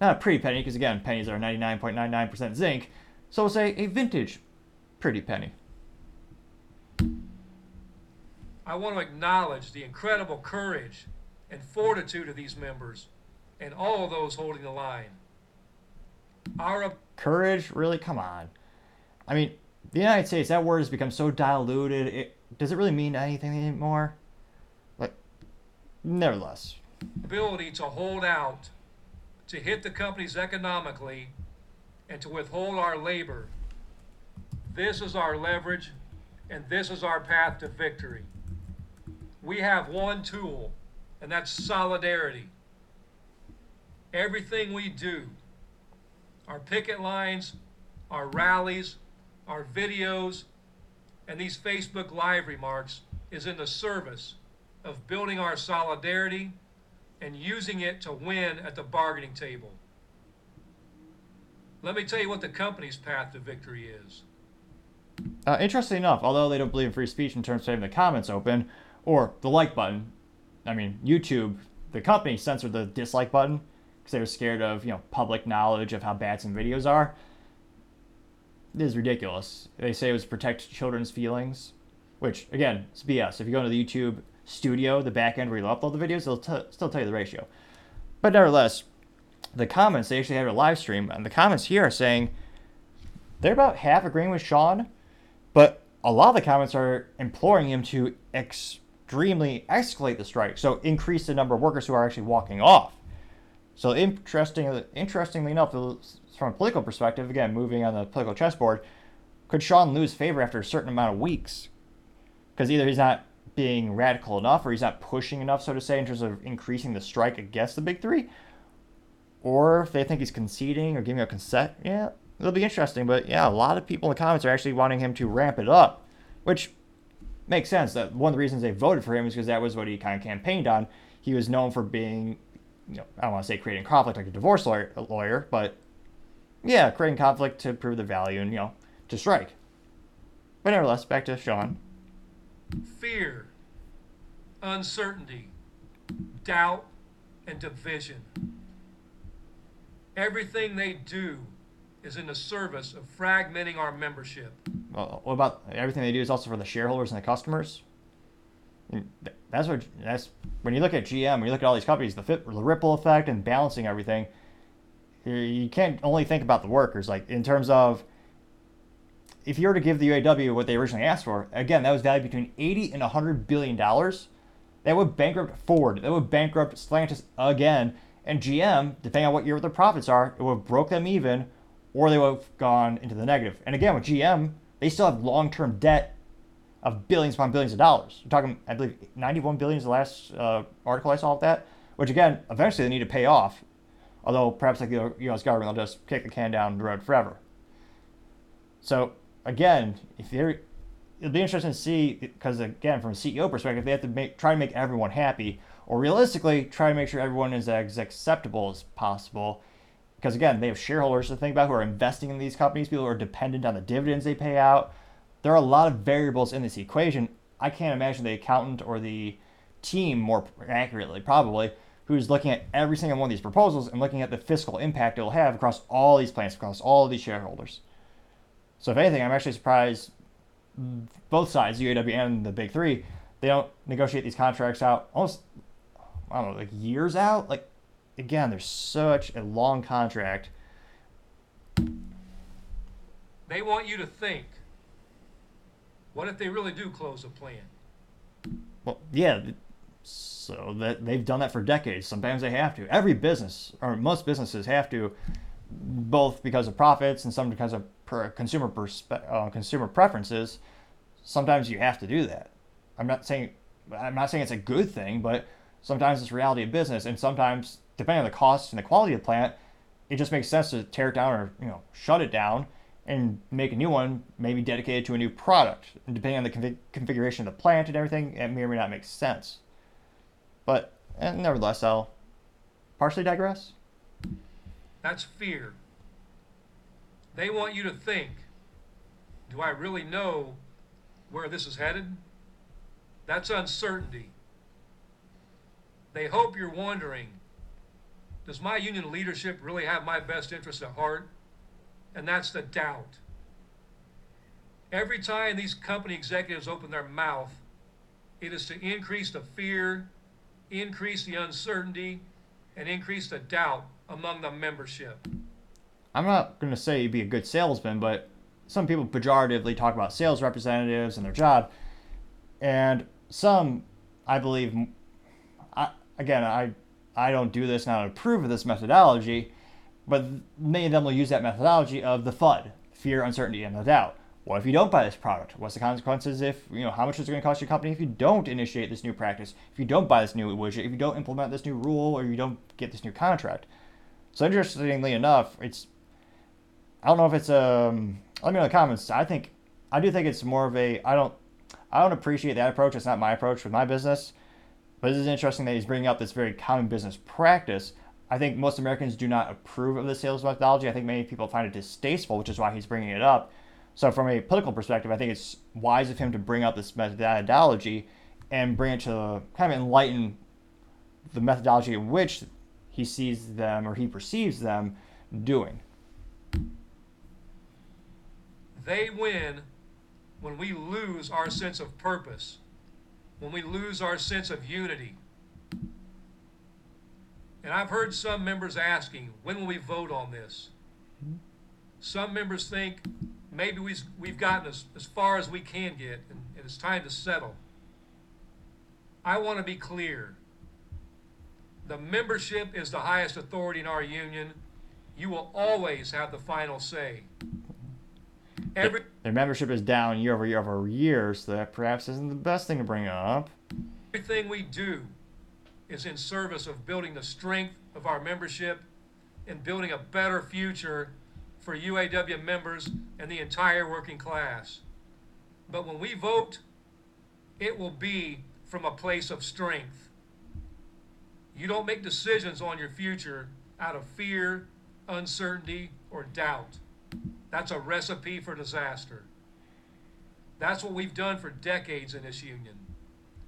not a pretty penny, because again, pennies are 99.99% zinc. So we'll say a vintage pretty penny. I want to acknowledge the incredible courage and fortitude of these members and all those holding the line. Our Courage? Really? Come on. I mean, the United States, that word has become so diluted. It, does it really mean anything anymore? Like, nevertheless. ability to hold out, to hit the companies economically, and to withhold our labor. This is our leverage, and this is our path to victory. We have one tool, and that's solidarity. Everything we do, our picket lines, our rallies, our videos, and these Facebook Live remarks is in the service of building our solidarity and using it to win at the bargaining table. Let me tell you what the company's path to victory is. Uh, interestingly enough, although they don't believe in free speech in terms of having the comments open or the like button, I mean, YouTube, the company censored the dislike button because they were scared of, you know, public knowledge of how bad some videos are. Is ridiculous. They say it was protect children's feelings, which, again, it's BS. If you go into the YouTube studio, the back end where you upload the videos, they'll t- still tell you the ratio. But nevertheless, the comments, they actually had a live stream, and the comments here are saying they're about half agreeing with Shawn, but a lot of the comments are imploring him to extremely escalate the strike, so increase the number of workers who are actually walking off. So interesting, interestingly enough, from a political perspective, again, moving on the political chessboard, could Shawn lose favor after a certain amount of weeks? Because either he's not being radical enough or he's not pushing enough, so to say, in terms of increasing the strike against the big three, or if they think he's conceding or giving a consent, yeah, it'll be interesting. But yeah, a lot of people in the comments are actually wanting him to ramp it up, which makes sense. That one of the reasons they voted for him is because that was what he kind of campaigned on. He was known for being, you know, I don't want to say creating conflict like a divorce lawyer, lawyer but yeah, creating conflict to prove the value and you know to strike. But nevertheless, back to Shawn. Fear, uncertainty, doubt, and division. Everything they do is in the service of fragmenting our membership. Well, what about everything they do is also for the shareholders and the customers? That's what that's when you look at GM, when you look at all these companies, the fit, the ripple effect and balancing everything. You can't only think about the workers. Like in terms of, if you were to give the UAW what they originally asked for, again, that was valued between 80 and 100 billion dollars. That would bankrupt Ford. That would bankrupt Stellantis again and GM, depending on what year their profits are, it would have broke them even, or they would have gone into the negative. And again, with GM, they still have long-term debt of billions upon billions of dollars. You're talking, I believe, 91 billion is the last uh, article I saw of that. Which again, eventually they need to pay off. Although perhaps like the U.S. government, they'll just kick the can down the road forever. So again, if they're, it'll be interesting to see because again, from a CEO perspective, they have to make, try to make everyone happy or realistically try to make sure everyone is as acceptable as possible. Because again, they have shareholders to think about who are investing in these companies, people who are dependent on the dividends they pay out. There are a lot of variables in this equation. I can't imagine the accountant or the team, more accurately, probably, who's looking at every single one of these proposals and looking at the fiscal impact it will have across all these plants, across all of these shareholders. So, if anything, I'm actually surprised both sides, UAW and the big three, they don't negotiate these contracts out almost I don't know, like years out. Like, again, there's such a long contract. They want you to think. What if they really do close a plant? Well, yeah. So that they've done that for decades. Sometimes they have to. Every business, or most businesses, have to, both because of profits and some because of per consumer perspe- uh, consumer preferences. Sometimes you have to do that. I'm not saying I'm not saying it's a good thing, but Sometimes it's reality of business, and sometimes, depending on the cost and the quality of the plant, it just makes sense to tear it down or you know shut it down and make a new one, maybe dedicated to a new product. And depending on the config- configuration of the plant and everything, it may or may not make sense. But eh, nevertheless, I'll partially digress. That's fear. They want you to think do I really know where this is headed? That's uncertainty. They hope you're wondering does my union leadership really have my best interest at heart? And that's the doubt. Every time these company executives open their mouth, it is to increase the fear, increase the uncertainty, and increase the doubt among the membership. I'm not going to say you'd be a good salesman, but some people pejoratively talk about sales representatives and their job. And some, I believe, I, again, I, I don't do this and I don't approve of this methodology, but many of them will use that methodology of the FUD, fear, uncertainty, and the doubt. What if you don't buy this product? What's the consequences if, you know, how much is it going to cost your company if you don't initiate this new practice, if you don't buy this new widget, if you don't implement this new rule, or you don't get this new contract? So interestingly enough, it's, I don't know if it's, um, let me know in the comments. I think, I do think it's more of a, I don't, I don't appreciate that approach. It's not my approach with my business. But it is interesting that he's bringing up this very common business practice. I think most Americans do not approve of the sales methodology. I think many people find it distasteful, which is why he's bringing it up. So, from a political perspective, I think it's wise of him to bring up this methodology and bring it to kind of enlighten the methodology in which he sees them or he perceives them doing. They win when we lose our sense of purpose, when we lose our sense of unity. And I've heard some members asking, when will we vote on this? Mm-hmm. Some members think maybe we've, we've gotten as, as far as we can get and, and it's time to settle. I want to be clear. The membership is the highest authority in our union. You will always have the final say. Every, their membership is down year over year over year, so that perhaps isn't the best thing to bring up. Everything we do is in service of building the strength of our membership and building a better future for UAW members and the entire working class. But when we vote, it will be from a place of strength. You don't make decisions on your future out of fear, uncertainty, or doubt. That's a recipe for disaster. That's what we've done for decades in this union.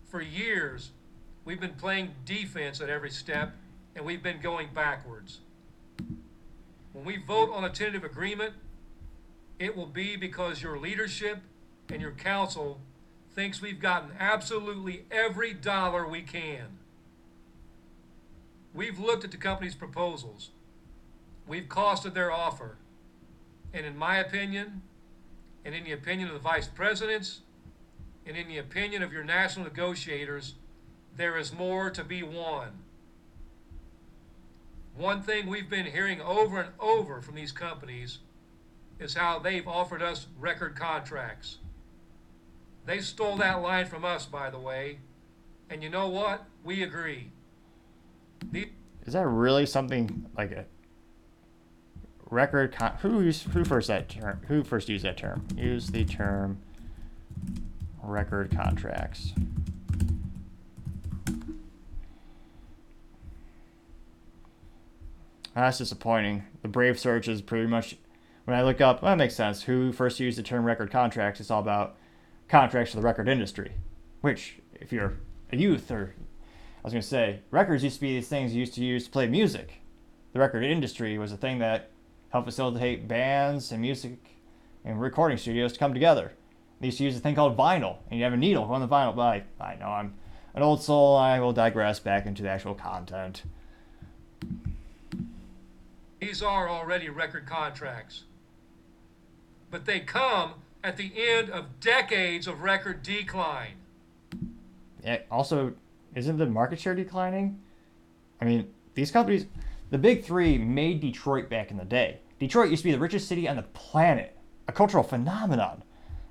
For years, we've been playing defense at every step, and we've been going backwards. When we vote on a tentative agreement, it will be because your leadership and your council thinks we've gotten absolutely every dollar we can. We've looked at the company's proposals. We've costed their offer. And in my opinion, and in the opinion of the vice presidents, and in the opinion of your national negotiators, there is more to be won. One thing we've been hearing over and over from these companies is how they've offered us record contracts. They stole that line from us, by the way. And you know what? We agree. The- is that really something like a record? Con- who used, who first that term? Who first used that term? Use the term record contracts. That's disappointing. The Brave search is pretty much when I look up, well, that makes sense. Who first used the term record contracts? It's all about contracts for the record industry. Which, if you're a youth, or I was going to say, records used to be these things you used to use to play music. The record industry was a thing that helped facilitate bands and music and recording studios to come together. They used to use a thing called vinyl, and you have a needle on the vinyl. But I, I know I'm an old soul. I will digress back into the actual content. These are already record contracts. But they come at the end of decades of record decline. It also, isn't the market share declining? I mean, these companies, the big three made Detroit back in the day. Detroit used to be the richest city on the planet, a cultural phenomenon.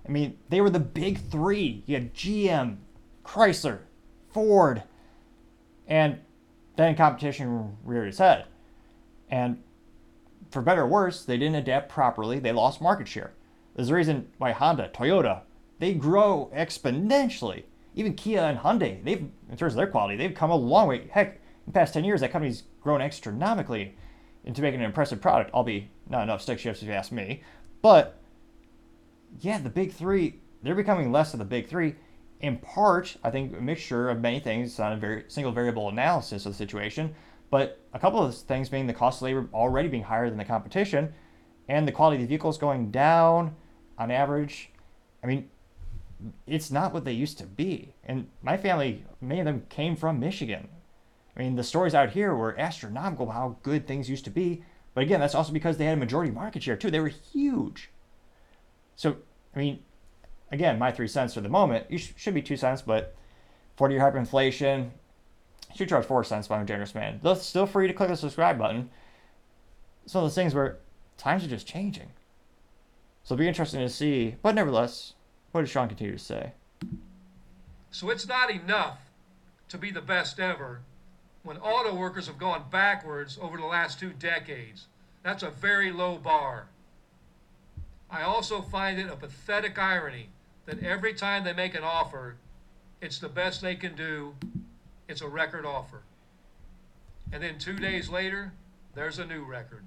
I mean, they were the big three. You had GM, Chrysler, Ford, and then competition reared its head. And for better or worse, they didn't adapt properly. They lost market share. There's a reason why Honda, Toyota, they grow exponentially. Even Kia and Hyundai, they've in terms of their quality, they've come a long way. Heck, in the past 10 years, that company's grown astronomically into making an impressive product, albeit not enough stick shifts if you ask me. But yeah, the big three, they're becoming less of the big three. In part, I think a mixture of many things on a very single variable analysis of the situation, But a couple of things being the cost of labor already being higher than the competition, and the quality of the vehicles going down on average. I mean, it's not what they used to be. And my family, many of them came from Michigan. I mean, the stories out here were astronomical how good things used to be. But again, that's also because they had a majority market share too. They were huge. So, I mean, again, my three cents for the moment, you sh- should be two cents, but 40 year hyperinflation, should charge four cents by a generous man. They're still free to click the subscribe button. Some of those things where times are just changing. So it'll be interesting to see. But nevertheless, what does Shawn continue to say? So it's not enough to be the best ever when auto workers have gone backwards over the last two decades. That's a very low bar. I also find it a pathetic irony that every time they make an offer, it's the best they can do, it's a record offer. And then two days later, there's a new record.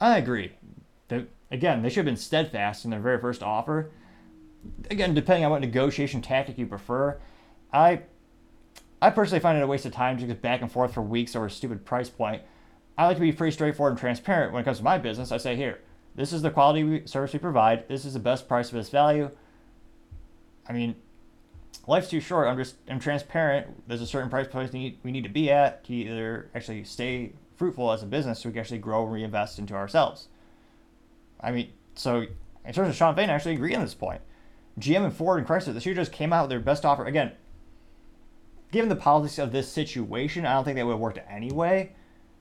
I agree. The, again, they should have been steadfast in their very first offer. Again, depending on what negotiation tactic you prefer, I I personally find it a waste of time to get back and forth for weeks over a stupid price point. I like to be pretty straightforward and transparent when it comes to my business. I say, here, this is the quality service we provide. This is the best price of this value. I mean, life's too short. I'm just I'm transparent. There's a certain price point we need, to be at to either actually stay fruitful as a business so we can actually grow and reinvest into ourselves. I mean, so in terms of Shawn Fain, I actually agree on this point. GM and Ford and Chrysler this year just came out with their best offer. Again, given the politics of this situation, I don't think they would have worked anyway.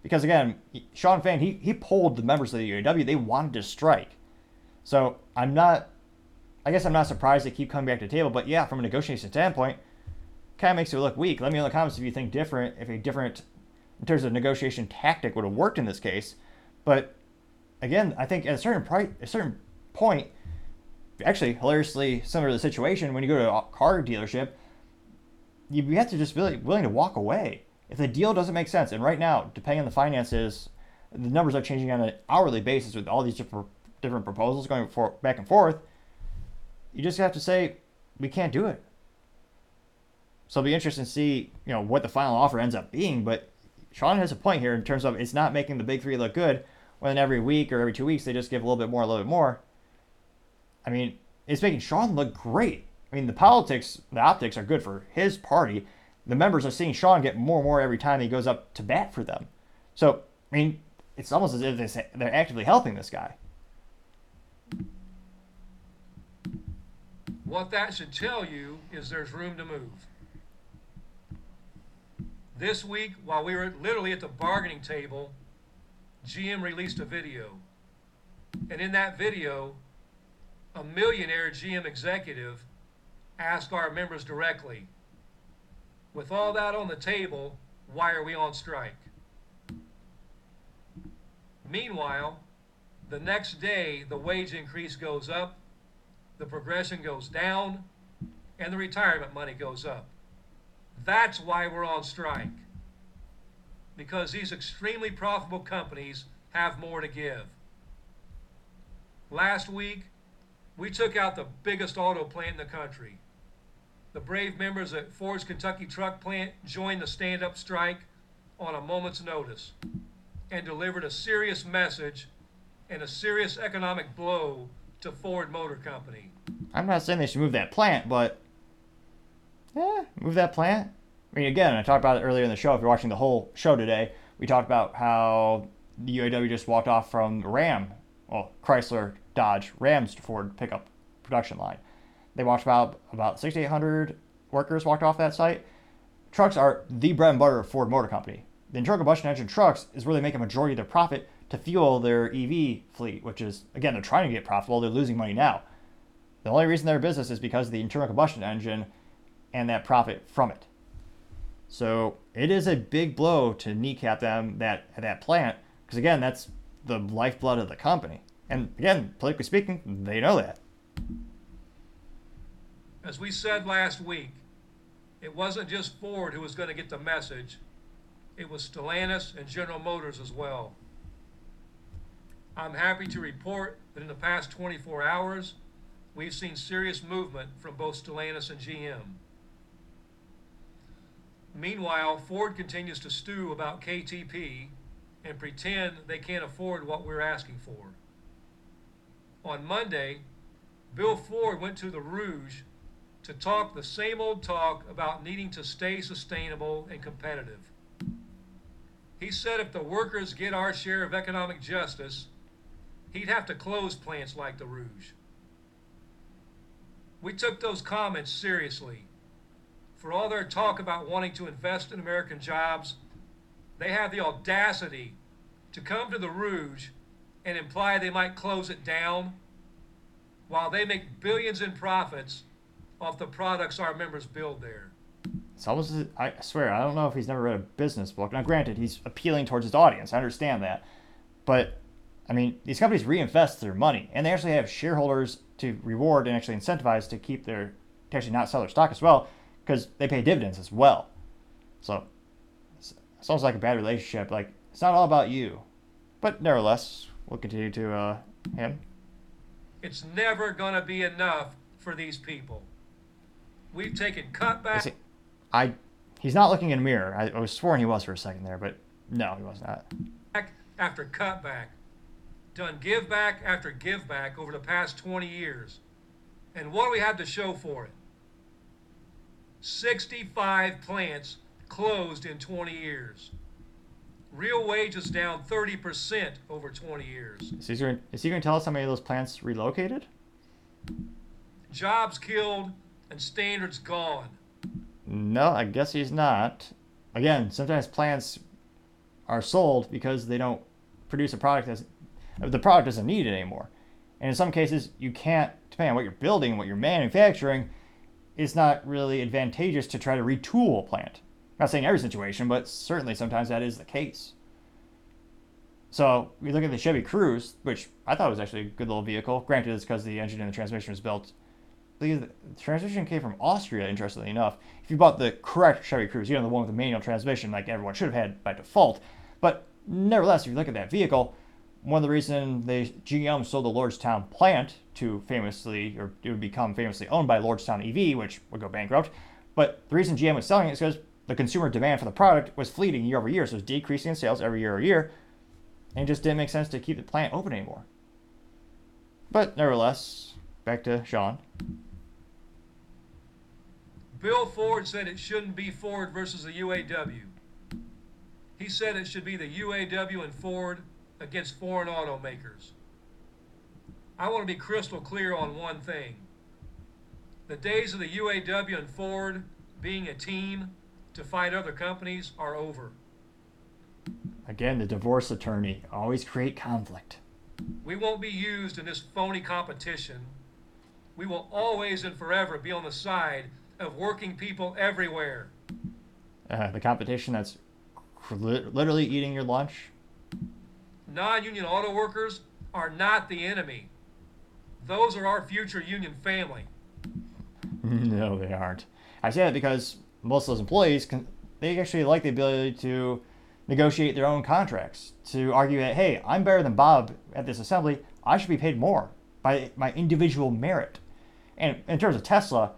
Because again, Shawn Fain, he, he pulled the members of the UAW. They wanted to strike. So I'm not, I guess I'm not surprised they keep coming back to the table. But yeah, from a negotiation standpoint, kind of makes it look weak. Let me know in the comments if you think different, if a different, in terms of negotiation tactic would have worked in this case. But again, I think at a certain price, a certain point, actually hilariously similar to the situation when you go to a car dealership, you have to just be willing to walk away if the deal doesn't make sense. And right now, depending on the finances, the numbers are changing on an hourly basis with all these different different proposals going for, back and forth. You just have to say we can't do it. So it'll be interesting to see, you know, what the final offer ends up being. But Shawn has a point here in terms of it's not making the big three look good when every week or every two weeks they just give a little bit more, a little bit more. I mean, it's making Shawn look great. I mean, the politics, the optics are good for his party. The members are seeing Shawn get more and more every time he goes up to bat for them. So, I mean, it's almost as if they're actively helping this guy. What that should tell you is there's room to move. This week, while we were literally at the bargaining table, GM released a video. And in that video, a millionaire GM executive asked our members directly, with all that on the table, why are we on strike? Meanwhile, the next day, the wage increase goes up, the progression goes down, and the retirement money goes up. That's why we're on strike. Because these extremely profitable companies have more to give. Last week, we took out the biggest auto plant in the country. The brave members at Ford's Kentucky truck plant joined the stand up strike on a moment's notice and delivered a serious message and a serious economic blow to Ford Motor Company. I'm not saying they should move that plant, but yeah, move that plant. I mean, again, I talked about it earlier in the show. If you're watching the whole show today, we talked about how the UAW just walked off from Ram, well, Chrysler, Dodge, Ram's to Ford pickup production line. They walked about about 6,800 workers walked off that site. Trucks are the bread and butter of Ford Motor Company. The internal combustion engine trucks is where they make a majority of their profit to fuel their EV fleet, which is again they're trying to get profitable. They're losing money now. The only reason they're in business is because of the internal combustion engine and that profit from it. So it is a big blow to kneecap them that at that plant because again that's the lifeblood of the company. And again, politically speaking, they know that. As we said last week, it wasn't just Ford who was going to get the message, it was Stellantis and General Motors as well. I'm happy to report that in the past 24 hours, we've seen serious movement from both Stellantis and GM. Meanwhile, Ford continues to stew about KTP and pretend they can't afford what we're asking for. On Monday, Bill Ford went to the Rouge to talk the same old talk about needing to stay sustainable and competitive. He said if the workers get our share of economic justice, he'd have to close plants like the Rouge. We took those comments seriously. For all their talk about wanting to invest in American jobs, they have the audacity to come to the Rouge and imply they might close it down while they make billions in profits off the products our members build there. It's almost, I swear, I don't know if he's never read a business book. Now, granted, he's appealing towards his audience. I understand that. But, I mean, these companies reinvest their money, and they actually have shareholders to reward and actually incentivize to keep their, to actually not sell their stock as well, because they pay dividends as well. So, it's, it's almost like a bad relationship. Like, it's not all about you. But, nevertheless, we'll continue to, uh, him. It's never going to be enough for these people. We've taken cutbacks. I, he's not looking in a mirror. I, I was sworn he was for a second there, but no, he was not. after cutback, done give back after give back over the past 20 years. And what do we have to show for it? 65 plants closed in 20 years. Real wages down 30% over 20 years. Is he going to tell us how many of those plants relocated? Jobs killed and standards gone. No, I guess he's not. Again, sometimes plants are sold because they don't produce a product that's the product doesn't need it anymore. And in some cases, you can't, depending on what you're building what you're manufacturing, it's not really advantageous to try to retool a plant. I'm not saying every situation, but certainly sometimes that is the case. So we look at the Chevy Cruze, which I thought was actually a good little vehicle. Granted, it's because the engine and the transmission was built the transmission came from Austria, interestingly enough. If you bought the correct Chevy Cruze, you know, the one with the manual transmission, like everyone should have had by default. But nevertheless, if you look at that vehicle, one of the reasons they GM sold the Lordstown plant to famously, or it would become famously owned by Lordstown EV, which would go bankrupt. But the reason GM was selling it is because the consumer demand for the product was fleeting year over year, so it was decreasing in sales every year or year, and it just didn't make sense to keep the plant open anymore. But nevertheless, back to Shawn. Bill Ford said it shouldn't be Ford versus the UAW. He said it should be the UAW and Ford against foreign automakers. I want to be crystal clear on one thing. The days of the UAW and Ford being a team to fight other companies are over. Again, the divorce attorney always create conflict. We won't be used in this phony competition. We will always and forever be on the side of working people everywhere. Uh, the competition that's literally eating your lunch. Non union auto workers are not the enemy. Those are our future union family. no, they aren't. I say that because most of those employees can, they actually like the ability to negotiate their own contracts, to argue that, hey, I'm better than Bob at this assembly, I should be paid more by my individual merit. And in terms of Tesla,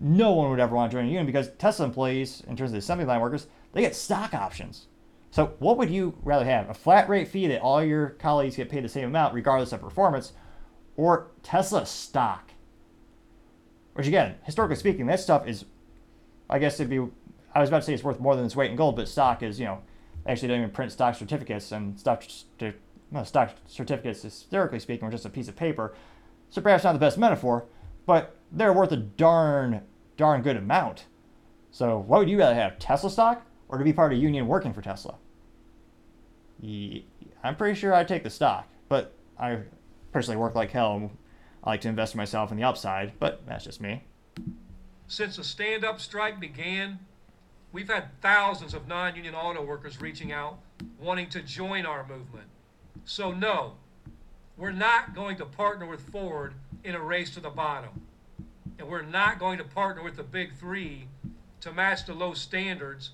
no one would ever want to join a union because Tesla employees, in terms of the assembly line workers, they get stock options. So, what would you rather have? A flat rate fee that all your colleagues get paid the same amount regardless of performance, or Tesla stock? Which, again, historically speaking, that stuff is, I guess it'd be, I was about to say it's worth more than its weight in gold, but stock is, you know, actually don't even print stock certificates, and stock, stock certificates, historically speaking, are just a piece of paper. So, perhaps not the best metaphor, but they're worth a darn, darn good amount. So, what would you rather have, Tesla stock or to be part of a union working for Tesla? I'm pretty sure I'd take the stock, but I personally work like hell. I like to invest in myself in the upside, but that's just me. Since the stand up strike began, we've had thousands of non union auto workers reaching out wanting to join our movement. So, no, we're not going to partner with Ford in a race to the bottom. And we're not going to partner with the big three to match the low standards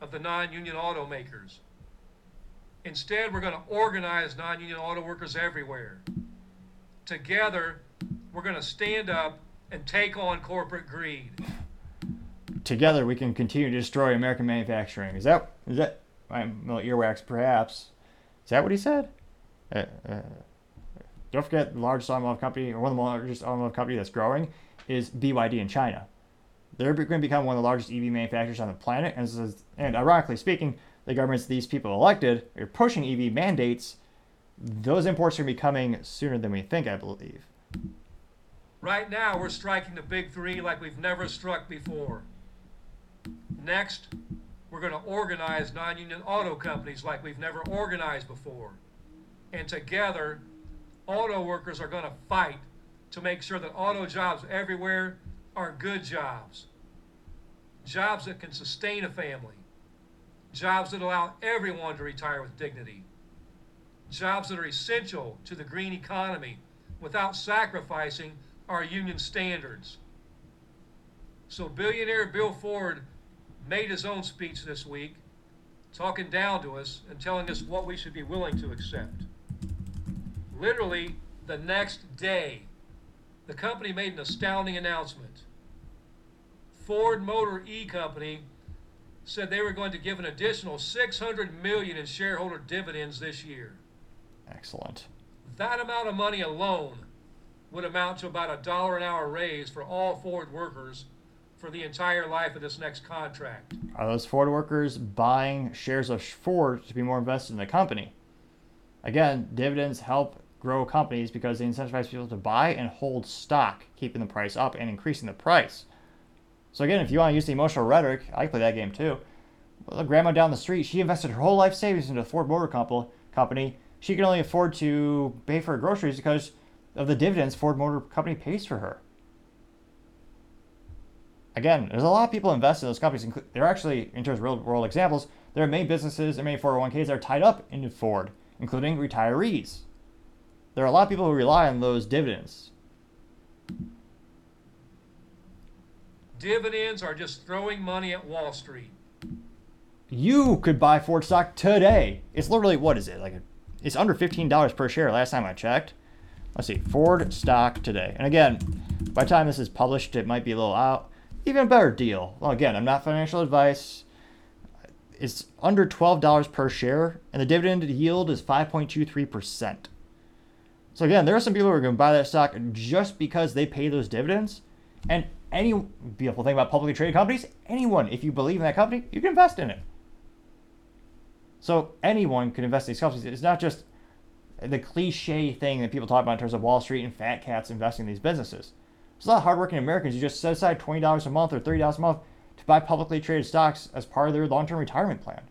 of the non union automakers. Instead, we're going to organize non union auto workers everywhere. Together, we're going to stand up and take on corporate greed. together we can continue to destroy American manufacturing. Is that is that I'm well, earwax perhaps? Is that what he said? Uh, uh, don't forget the largest automotive company, or one of the largest automotive company that's growing, is BYD in China. They're going to become one of the largest EV manufacturers on the planet, and, and ironically speaking, the governments these people elected are pushing EV mandates. Those imports are going to be coming sooner than we think, I believe. Right now, we're striking the big three like we've never struck before. Next, we're going to organize non union auto companies like we've never organized before. And together, auto workers are going to fight to make sure that auto jobs everywhere are good jobs. Jobs that can sustain a family. Jobs that allow everyone to retire with dignity. Jobs that are essential to the green economy without sacrificing our union standards. So, billionaire Bill Ford made his own speech this week, talking down to us and telling us what we should be willing to accept. Literally, the next day, the company made an astounding announcement. Ford Motor E Company said they were going to give an additional 600 million in shareholder dividends this year. Excellent. That amount of money alone would amount to about a dollar an hour raise for all Ford workers for the entire life of this next contract. Are those Ford workers buying shares of Ford to be more invested in the company? Again, dividends help grow companies because they incentivize people to buy and hold stock, keeping the price up and increasing the price. So again, if you want to use the emotional rhetoric, I play that game too. Well, grandma down the street, she invested her whole life savings into the Ford Motor Company. She can only afford to pay for her groceries because of the dividends Ford Motor Company pays for her. Again, there's a lot of people invest in those companies. They're actually, in terms of real world examples, there are many businesses and many 401ks that are tied up into Ford, including retirees. There are a lot of people who rely on those dividends. Dividends are just throwing money at Wall Street. You could buy Ford stock today. It's literally, what is it? Like, it's under $15 per share last time I checked. Let's see, Ford stock today. And again, by the time this is published, it might be a little out. Even a better deal. Well, again, I'm not financial advice. It's under $12 per share, and the dividend yield is 5.23%. So again, there are some people who are going to buy that stock just because they pay those dividends. And any beautiful thing about publicly traded companies, anyone, if you believe in that company, you can invest in it. So anyone can invest in these companies. It's not just the cliche thing that people talk about in terms of Wall Street and fat cats investing in these businesses. There's a lot of hardworking Americans who just set aside $20 a month or $30 a month to buy publicly traded stocks as part of their long term retirement plan.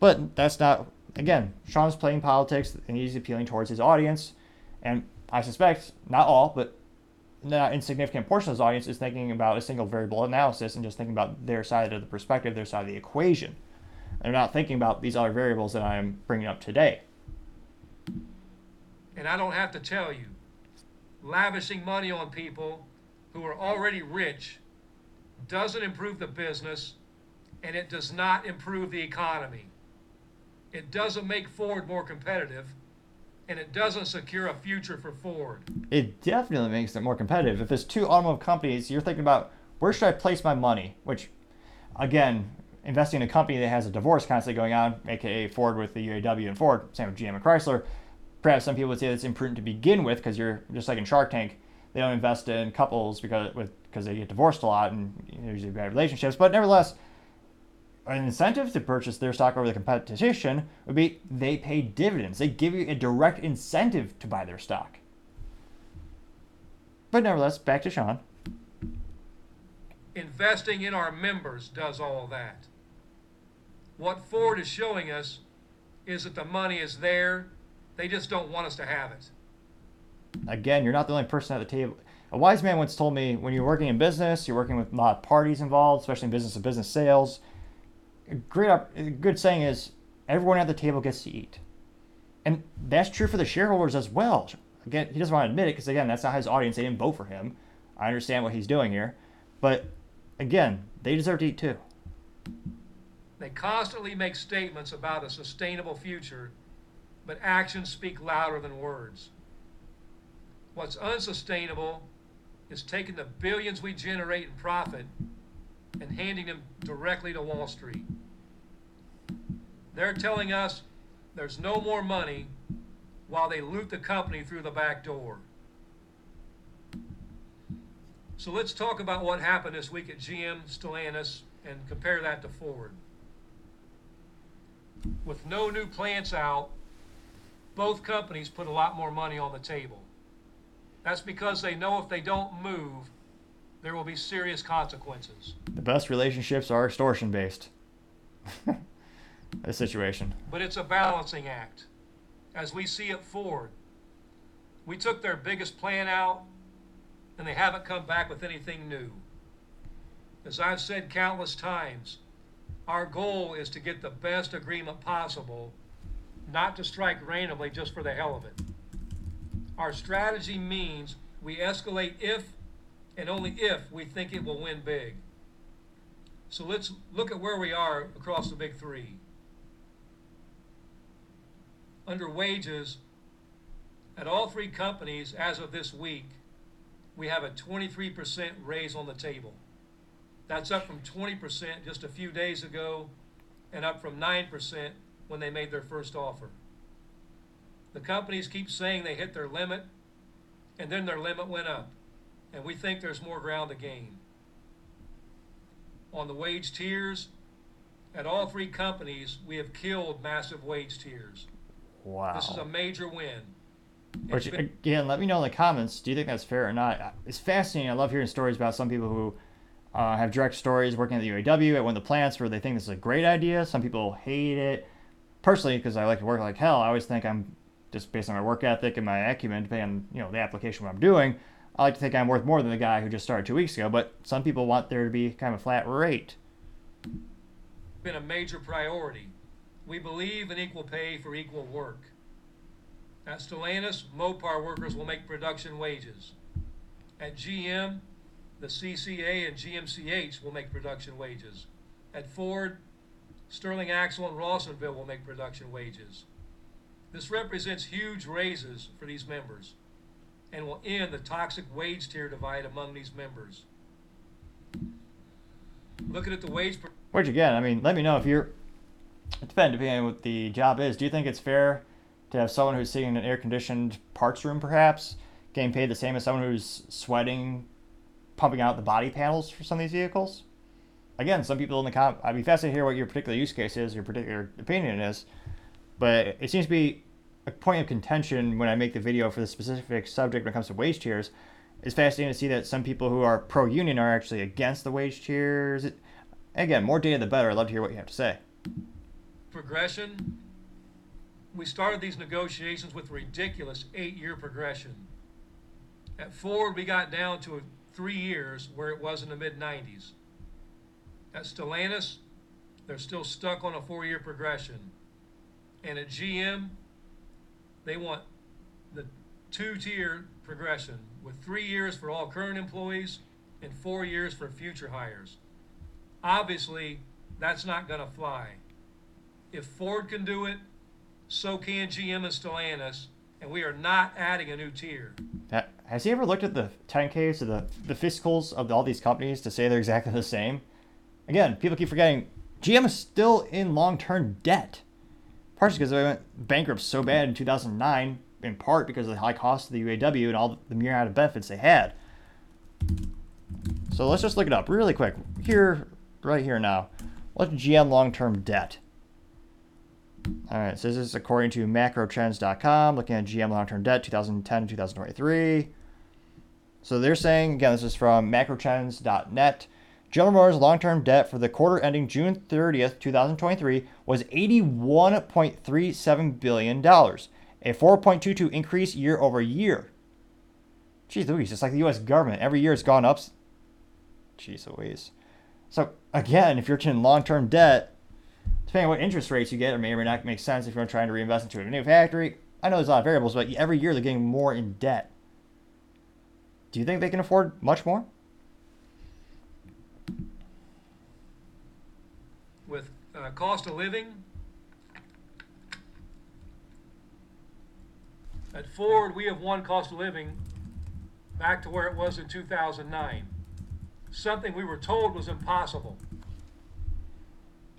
But that's not, again, Shawn's playing politics and he's appealing towards his audience. And I suspect, not all, but not insignificant portion of his audience is thinking about a single variable analysis and just thinking about their side of the perspective, their side of the equation. They're not thinking about these other variables that I'm bringing up today. And I don't have to tell you, lavishing money on people who are already rich doesn't improve the business and it does not improve the economy. It doesn't make Ford more competitive and it doesn't secure a future for Ford. It definitely makes it more competitive. If there's two automotive companies, you're thinking about where should I place my money? Which, again, investing in a company that has a divorce constantly going on, aka Ford with the UAW and Ford, same with GM and Chrysler. Perhaps some people would say it's imprudent to begin with because you're just like in Shark Tank. They don't invest in couples because with because they get divorced a lot and usually bad relationships. But nevertheless, an incentive to purchase their stock over the competition would be they pay dividends. They give you a direct incentive to buy their stock. But nevertheless, back to Shawn. Investing in our members does all that. What Ford is showing us is that the money is there, they just don't want us to have it. Again, you're not the only person at the table. A wise man once told me when you're working in business, you're working with a lot of parties involved, especially in business to business sales. A great, a good saying is everyone at the table gets to eat. And that's true for the shareholders as well. Again, he doesn't want to admit it because, again, that's not his audience. They didn't vote for him. I understand what he's doing here. But again, they deserve to eat too. They constantly make statements about a sustainable future, but actions speak louder than words. What's unsustainable is taking the billions we generate in profit and handing them directly to Wall Street. They're telling us there's no more money while they loot the company through the back door. So let's talk about what happened this week at GM Stellantis and compare that to Ford. With no new plants out, both companies put a lot more money on the table. That's because they know if they don't move, there will be serious consequences. The best relationships are extortion based. this situation. But it's a balancing act. As we see it Ford, we took their biggest plan out and they haven't come back with anything new. As I've said countless times, our goal is to get the best agreement possible, not to strike randomly just for the hell of it. Our strategy means we escalate if and only if we think it will win big. So let's look at where we are across the big three. Under wages, at all three companies as of this week, we have a 23% raise on the table. That's up from 20% just a few days ago and up from 9% when they made their first offer. The companies keep saying they hit their limit, and then their limit went up, and we think there's more ground to gain. On the wage tiers, at all three companies, we have killed massive wage tiers. Wow. This is a major win. Which been- again, let me know in the comments. Do you think that's fair or not? It's fascinating. I love hearing stories about some people who uh, have direct stories working at the UAW at one of the plants where they think this is a great idea. Some people hate it. Personally, because I like to work like hell, I always think I'm just based on my work ethic and my acumen, depending on you know the application what I'm doing. I like to think I'm worth more than the guy who just started two weeks ago. But some people want there to be kind of a flat rate. been a major priority. We believe in equal pay for equal work. At Stellantis, Mopar workers will make production wages. At GM, the CCA and GMCH will make production wages. At Ford, Sterling Axle and Rawsonville will make production wages. This represents huge raises for these members and will end the toxic wage tier divide among these members. Looking at the wage per- Which again, I mean, let me know if you're. It depends, depending on what the job is. Do you think it's fair to have someone who's sitting in an air-conditioned parts room, perhaps, getting paid the same as someone who's sweating, pumping out the body panels for some of these vehicles? Again, some people in the com. I'd be fascinated to hear what your particular use case is, your particular opinion is. But it seems to be a point of contention when I make the video for the specific subject when it comes to wage tiers. It's fascinating to see that some people who are pro-union are actually against the wage tiers. Again, more data the better. I'd love to hear what you have to say. progression. We started these negotiations with ridiculous eight-year progression. At Ford, we got down to three years where it was in the mid 90s. At Stellantis, they're still stuck on a four-year progression. And at GM, they want the two-tier progression with three years for all current employees and four years for future hires. Obviously, that's not going to fly. If Ford can do it, so can GM and Stellantis, and we are not adding a new tier. Ha- Has he ever looked at the 10Ks or the, the fiscals of all these companies to say they're exactly the same? Again, people keep forgetting GM is still in long term debt. Partially because they went bankrupt so bad in 2009, in part because of the high cost of the UAW and all the myriad of benefits they had. So let's just look it up really quick. Here, right here now. What's GM long term debt? All right, so this is according to macrotrends.com, looking at GM long term debt 2010 to 2023. So they're saying, again, this is from macrotrends.net. General Motors' long term debt for the quarter ending June 30th, 2023 was $81.37 billion, a 4.22 increase year over year. Jeez Louise, it's like the US government. Every year it's gone up. Jeez Louise. So, again, if you're in long term debt, depending on what interest rates you get, it may or may not make sense if you're trying to reinvest into a new factory. I know there's a lot of variables, but every year they're getting more in debt. Do you think they can afford much more? With uh, cost of living, at Ford, we have won cost of living back to where it was in 2009. something we were told was impossible.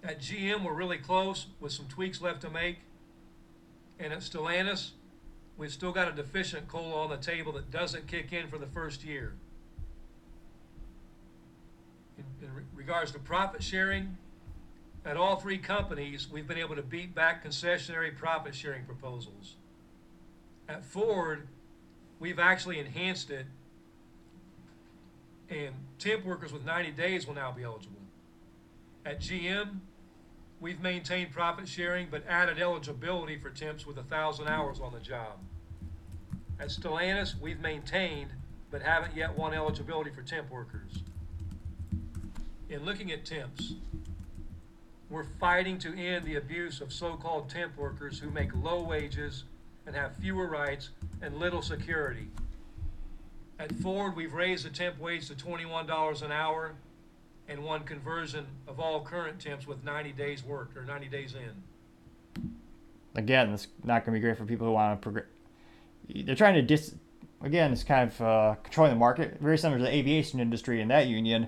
At GM, we're really close with some tweaks left to make. And at Stellantis, we've still got a deficient COLA on the table that doesn't kick in for the first year. In, in re- regards to profit sharing, at all three companies, we've been able to beat back concessionary profit sharing proposals. At Ford, we've actually enhanced it, and temp workers with 90 days will now be eligible. At GM, we've maintained profit sharing but added eligibility for temps with 1,000 hours on the job. At Stellantis, we've maintained but haven't yet won eligibility for temp workers. In looking at temps, we're fighting to end the abuse of so-called temp workers who make low wages and have fewer rights and little security. At Ford, we've raised the temp wage to twenty-one dollars an hour and won conversion of all current temps with ninety days worked or ninety days in. Again, it's not going to be great for people who want to progress. They're trying to dis. Again, it's kind of uh, controlling the market, very similar to the aviation industry in that union.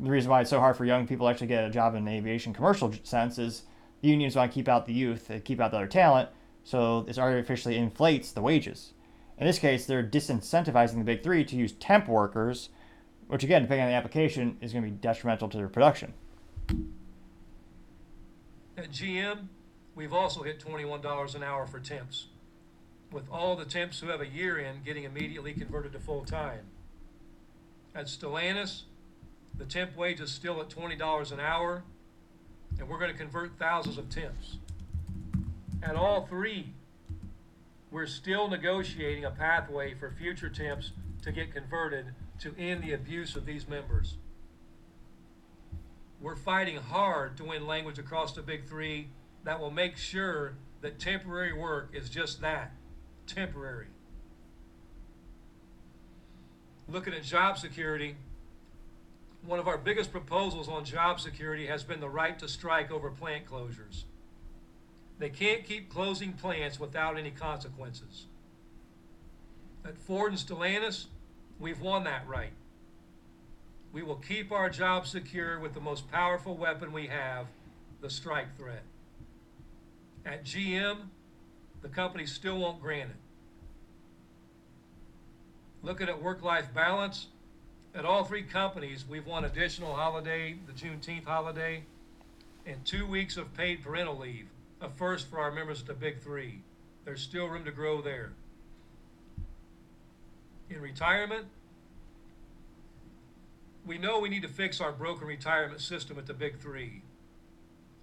The reason why it's so hard for young people to actually get a job in the aviation commercial sense is the unions want to keep out the youth, and keep out the other talent, so this artificially inflates the wages. In this case, they're disincentivizing the big three to use temp workers, which again, depending on the application, is going to be detrimental to their production. At GM, we've also hit twenty-one dollars an hour for temps, with all the temps who have a year in getting immediately converted to full-time. At Stellantis, the temp wage is still at twenty dollars an hour, and we're gonna convert thousands of temps. At all three, we're still negotiating a pathway for future temps to get converted to end the abuse of these members. We're fighting hard to win language across the big three that will make sure that temporary work is just that temporary. Looking at job security, one of our biggest proposals on job security has been the right to strike over plant closures. They can't keep closing plants without any consequences. At Ford and Stellantis, we've won that right. We will keep our jobs secure with the most powerful weapon we have, the strike threat. At GM, the company still won't grant it. Looking at work-life balance, at all three companies, we've won additional holiday, the Juneteenth holiday, and two weeks of paid parental leave, a first for our members at the Big Three. There's still room to grow there. In retirement, we know we need to fix our broken retirement system at the Big Three.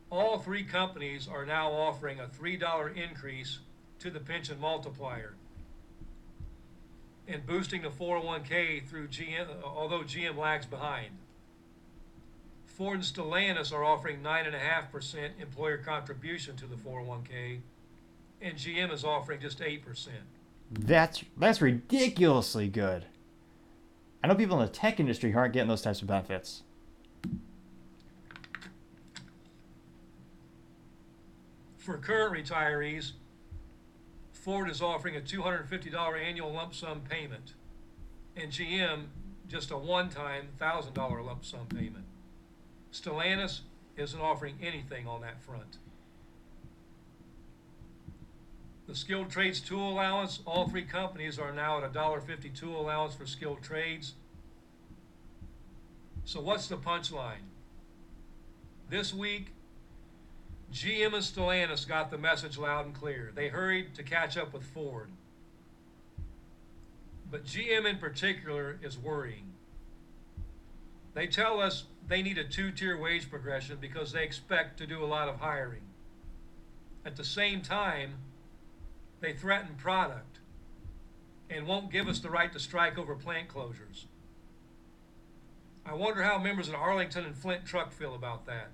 All three companies are now offering a $3 increase to the pension multiplier and boosting the 401k through GM, although GM lags behind. Ford and Stellantis are offering 9.5% employer contribution to the 401k, and GM is offering just 8%. That's that's ridiculously good. I know people in the tech industry who aren't getting those types of benefits. For current retirees, Ford is offering a $250 annual lump sum payment, and GM just a one-time $1,000 lump sum payment. Stellantis isn't offering anything on that front. The skilled trades tool allowance, all three companies are now at a $1.50 tool allowance for skilled trades. So what's the punchline? This week, GM and Stellantis got the message loud and clear. They hurried to catch up with Ford. But GM in particular is worrying. They tell us they need a two tier wage progression because they expect to do a lot of hiring. At the same time, they threaten product and won't give us the right to strike over plant closures. I wonder how members in Arlington and Flint Truck feel about that.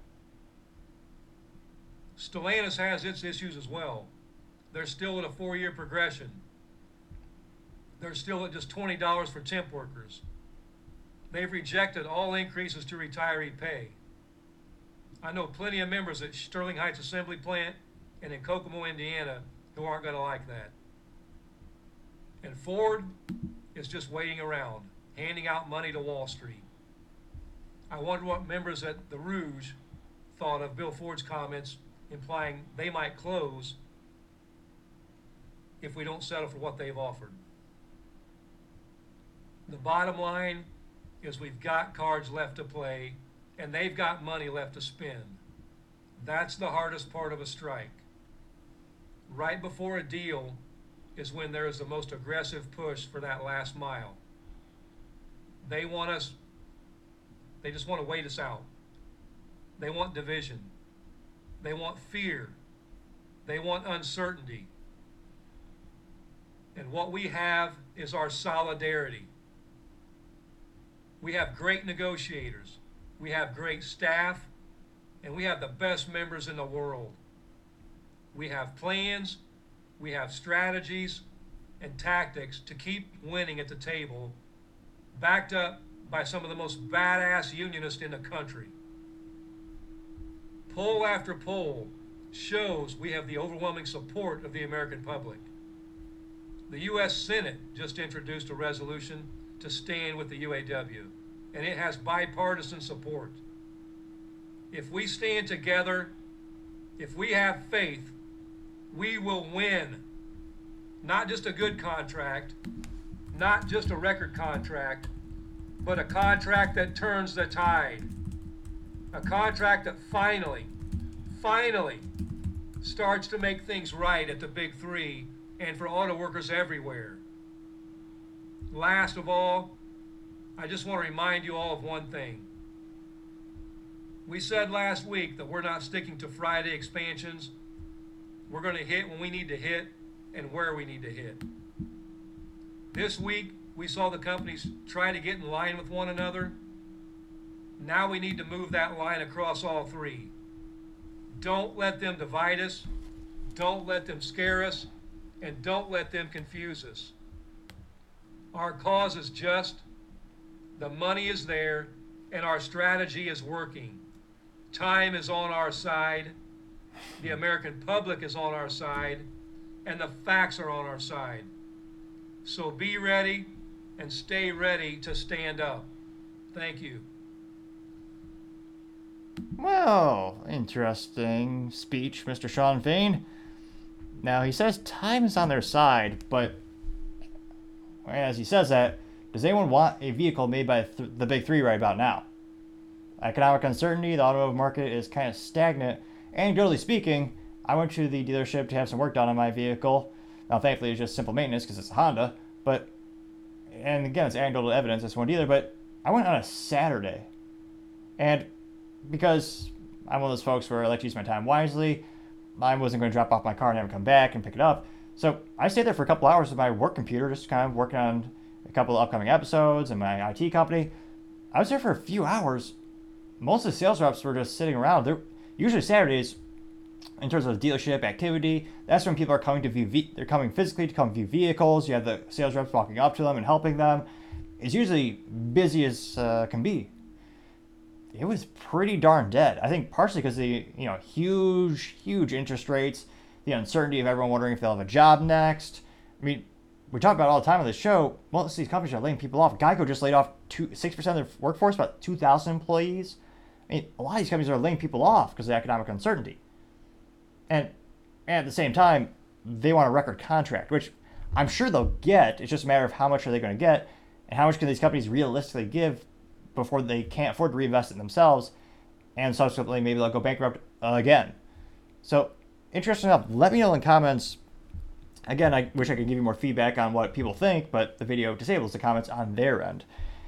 Stellantis has its issues as well. They're still at a four year progression. They're still at just $20 for temp workers. They've rejected all increases to retiree pay. I know plenty of members at Sterling Heights Assembly Plant and in Kokomo, Indiana, who aren't going to like that. And Ford is just waiting around, handing out money to Wall Street. I wonder what members at the Rouge thought of Bill Ford's comments implying they might close if we don't settle for what they've offered. The bottom line is we've got cards left to play and they've got money left to spend. That's the hardest part of a strike. Right before a deal is when there is the most aggressive push for that last mile. They want us, they just want to wait us out. They want division. They want fear. They want uncertainty. And what we have is our solidarity. We have great negotiators. We have great staff. And we have the best members in the world. We have plans. We have strategies and tactics to keep winning at the table, backed up by some of the most badass unionists in the country. Poll after poll shows we have the overwhelming support of the American public. The U.S. Senate just introduced a resolution to stand with the UAW, and it has bipartisan support. If we stand together, if we have faith, we will win. Not just a good contract, not just a record contract, but a contract that turns the tide. A contract that finally, finally starts to make things right at the big three and for auto workers everywhere. Last of all, I just want to remind you all of one thing. We said last week that we're not sticking to Friday expansions. We're going to hit when we need to hit and where we need to hit. This week, we saw the companies try to get in line with one another. Now we need to move that line across all three. Don't let them divide us. Don't let them scare us. And don't let them confuse us. Our cause is just, the money is there, and our strategy is working. Time is on our side, the American public is on our side, and the facts are on our side. So be ready and stay ready to stand up. Thank you. Well, interesting speech, Mr. Shawn Fain. Now, he says time is on their side, but as he says that, does anyone want a vehicle made by th- the big three right about now? Economic uncertainty, the automotive market is kind of stagnant. Anecdotally speaking, I went to the dealership to have some work done on my vehicle. Now, thankfully, it's just simple maintenance because it's a Honda, but, and again, it's anecdotal evidence, it's one dealer, but I went on a Saturday. And because I'm one of those folks where I like to use my time wisely, I wasn't going to drop off my car and have it come back and pick it up. So I stayed there for a couple hours with my work computer, just kind of working on a couple of upcoming episodes and my IT company. I was there for a few hours. Most of the sales reps were just sitting around. They're usually Saturdays, in terms of dealership activity, that's when people are coming to view. they're coming physically to come view vehicles. You have the sales reps walking up to them and helping them. It's usually busy as uh, can be it was pretty darn dead. I think partially because the you know huge, huge interest rates, the uncertainty of everyone wondering if they'll have a job next. I mean, we talk about all the time on this show. Most of these companies are laying people off. Geico just laid off six percent of their workforce, about two thousand employees. I mean, a lot of these companies are laying people off because of the economic uncertainty. And, and at the same time, they want a record contract, which I'm sure they'll get. It's just a matter of how much are they going to get, and how much can these companies realistically give before they can't afford to reinvest in themselves, and subsequently maybe they'll go bankrupt uh, again. So, interesting enough, let me know in comments. Again, I wish I could give you more feedback on what people think, but the video disables the comments on their end.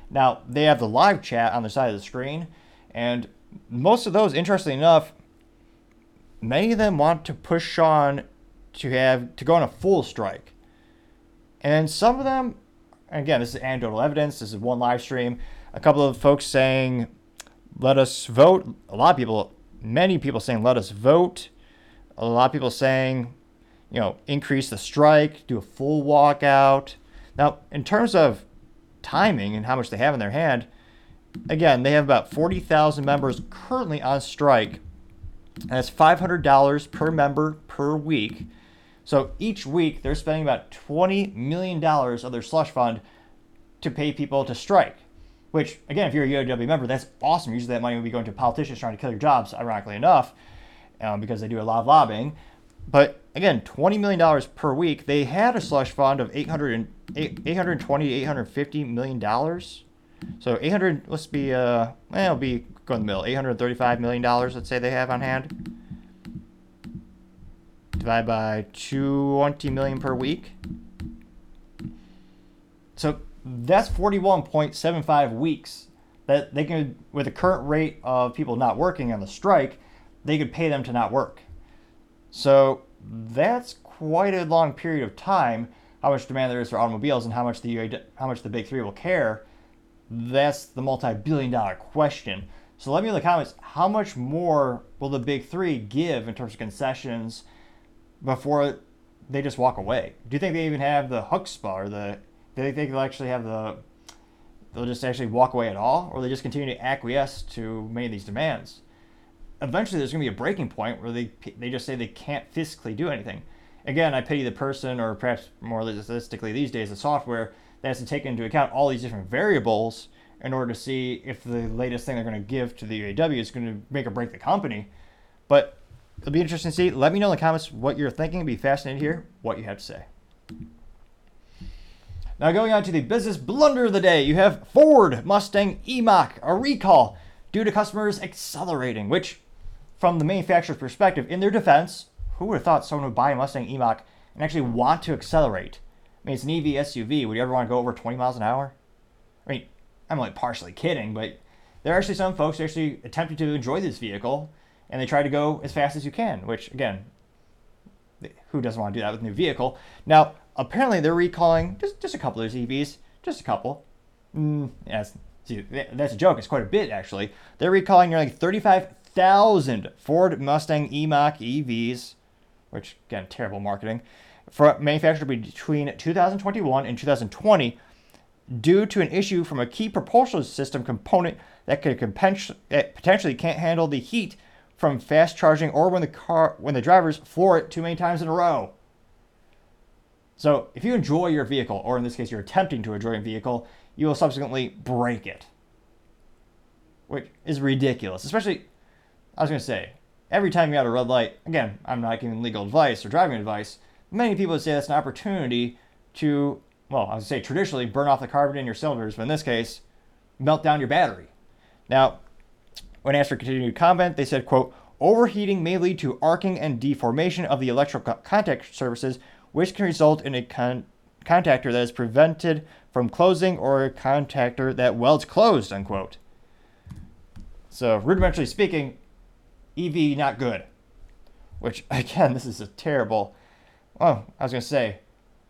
Now, they have the live chat on the side of the screen, and most of those, interestingly enough, many of them want to push Shawn to have to go on a full strike. And some of them, again, this is anecdotal evidence, this is one live stream a couple of folks saying, let us vote. A lot of people, many people saying, let us vote. A lot of people saying, you know, increase the strike, do a full walkout. Now, in terms of timing and how much they have in their hand, again, they have about 40,000 members currently on strike. And it's $500 per member per week. So each week, they're spending about $20 million of their slush fund to pay people to strike. Which, again, if you're a UAW member, that's awesome. Usually that money would be going to politicians trying to kill your jobs, ironically enough, um, because they do a lot of lobbying. But again, $20 million per week. They had a slush fund of 800 820 850 million dollars. So 800, let's be, uh, well, it'll be go in the middle. 835 million dollars, let's say they have on hand. Divide by 20 million per week. So that's 41.75 weeks that they can, with the current rate of people not working on the strike, they could pay them to not work. So that's quite a long period of time. How much demand there is for automobiles and how much the how much the big three will care. That's the multi-billion-dollar question. So let me know in the comments how much more will the big three give in terms of concessions before they just walk away? Do you think they even have the chutzpah or the do they think they'll actually have the they'll just actually walk away at all, or they just continue to acquiesce to many of these demands? Eventually, there's going to be a breaking point where they they just say they can't physically do anything. Again, I pity the person, or perhaps more realistically these days, the software that has to take into account all these different variables in order to see if the latest thing they're going to give to the UAW is going to make or break the company. But it'll be interesting to see. Let me know in the comments what you're thinking. It'd be fascinating to hear what you have to say. Now, going on to the business blunder of the day, you have Ford Mustang E-Mach, a recall due to customers accelerating, which, from the manufacturer's perspective, in their defense, who would have thought someone would buy a Mustang E-Mach and actually want to accelerate? I mean, it's an EV SUV. Would you ever want to go over 20 miles an hour? I mean, I'm only partially kidding, but there are actually some folks who actually attempted to enjoy this vehicle and they try to go as fast as you can, which, again, who doesn't want to do that with a new vehicle? Now, apparently they're recalling just, just a couple of EVs, just a couple. Mm, yeah, see, that's a joke. It's quite a bit, actually. They're recalling nearly 35,000 Ford Mustang E-Mach EVs, which, again, terrible marketing, for manufactured between 2021 and 2020 due to an issue from a key propulsion system component that could potentially can't handle the heat from fast charging or when the car when the drivers floor it too many times in a row. So if you enjoy your vehicle, or in this case you're attempting to enjoy a vehicle, you will subsequently break it. Which is ridiculous. Especially I was gonna say, every time you're at a red light, again, I'm not giving legal advice or driving advice, many people would say that's an opportunity to well, I would say traditionally burn off the carbon in your cylinders, but in this case, melt down your battery. Now, when asked for continued comment, they said, quote, overheating may lead to arcing and deformation of the electrical contact surfaces, which can result in a con- contactor that is prevented from closing or a contactor that welds closed, unquote. So, rudimentarily speaking, EV not good. Which, again, this is a terrible. Oh, I was going to say,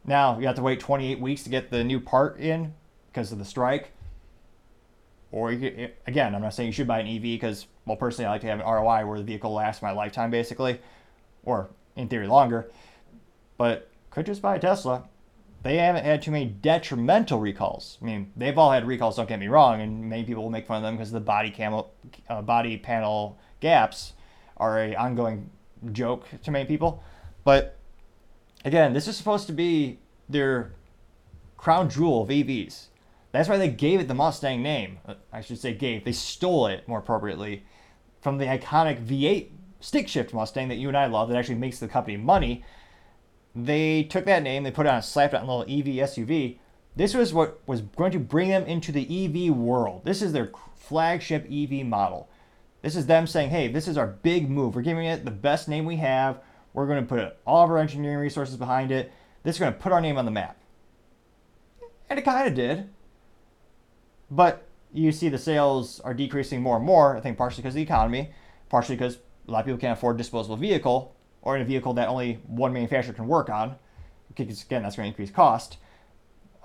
now you have to wait 28 weeks to get the new part in because of the strike. Or you, again, I'm not saying you should buy an EV because, well, personally, I like to have an ROI where the vehicle lasts my lifetime, basically, or in theory longer. But could just buy a Tesla. They haven't had too many detrimental recalls. I mean, they've all had recalls. Don't get me wrong, and many people will make fun of them because the body camel, uh, body panel gaps are a ongoing joke to many people. But again, this is supposed to be their crown jewel of EVs. That's why they gave it the Mustang name. Uh, I should say gave. They stole it more appropriately from the iconic V8 stick shift Mustang that you and I love that actually makes the company money. They took that name, they put it on, a slapped it on a little EV SUV. This was what was going to bring them into the EV world. This is their flagship EV model. This is them saying, hey, this is our big move. We're giving it the best name we have. We're going to put all of our engineering resources behind it. This is going to put our name on the map. And it kind of did. But you see the sales are decreasing more and more, I think partially because of the economy, partially because a lot of people can't afford a disposable vehicle or in a vehicle that only one manufacturer can work on. Because again, that's going to increase cost.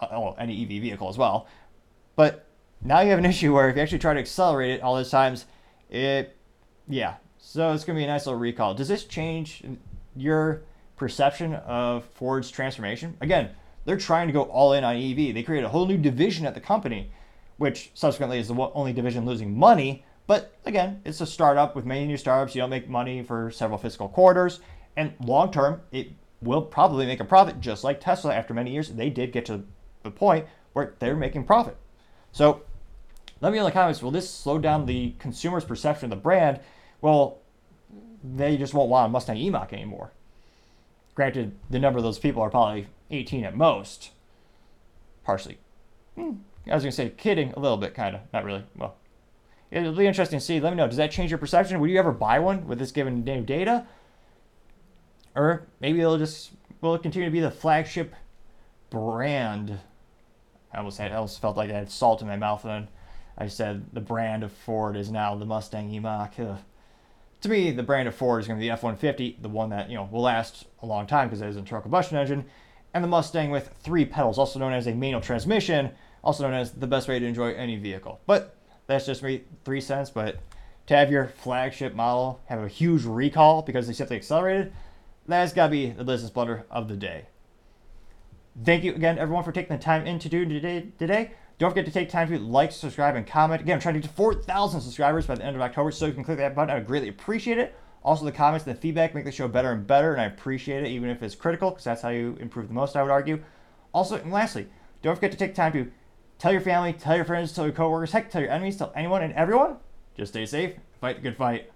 Uh, well, any EV vehicle as well. But now you have an issue where if you actually try to accelerate it all those times, it, yeah. So it's going to be a nice little recall. Does this change your perception of Ford's transformation? Again, they're trying to go all in on EV. They created a whole new division at the company which subsequently is the only division losing money. But again, it's a startup with many new startups. You don't make money for several fiscal quarters. And long term, it will probably make a profit, just like Tesla after many years. They did get to the point where they're making profit. So Let me know in the comments. Will this slow down the consumer's perception of the brand? Well, they just won't want a Mustang E-Mach anymore. Granted, the number of those people are probably 18 at most. Partially. Hmm, I was gonna say kidding a little bit, kind of. Not really. Well, it'll be interesting to see. Let me know. Does that change your perception? Would you ever buy one with this given new data? Or maybe it'll just will it continue to be the flagship brand. I almost had, I almost felt like I had salt in my mouth, and I said the brand of Ford is now the Mustang E-Mach. Ugh. To me, the brand of Ford is going to be the F-150, the one that you know will last a long time because it has an internal combustion engine, and the Mustang with three pedals, also known as a manual transmission, also known as the best way to enjoy any vehicle. But that's just me three cents. But to have your flagship model have a huge recall because they simply accelerated, that's got to be the business blunder of the day. Thank you again, everyone, for taking the time in to do today. Today, don't forget to take time to like, subscribe, and comment. Again, I'm trying to get to 4,000 subscribers by the end of October, so you can click that button. I would greatly appreciate it. Also, the comments and the feedback make the show better and better, and I appreciate it, even if it's critical, because that's how you improve the most, I would argue. Also, and lastly, don't forget to take time to tell your family, tell your friends, tell your coworkers, heck, tell your enemies, tell anyone and everyone. Just stay safe, fight the good fight.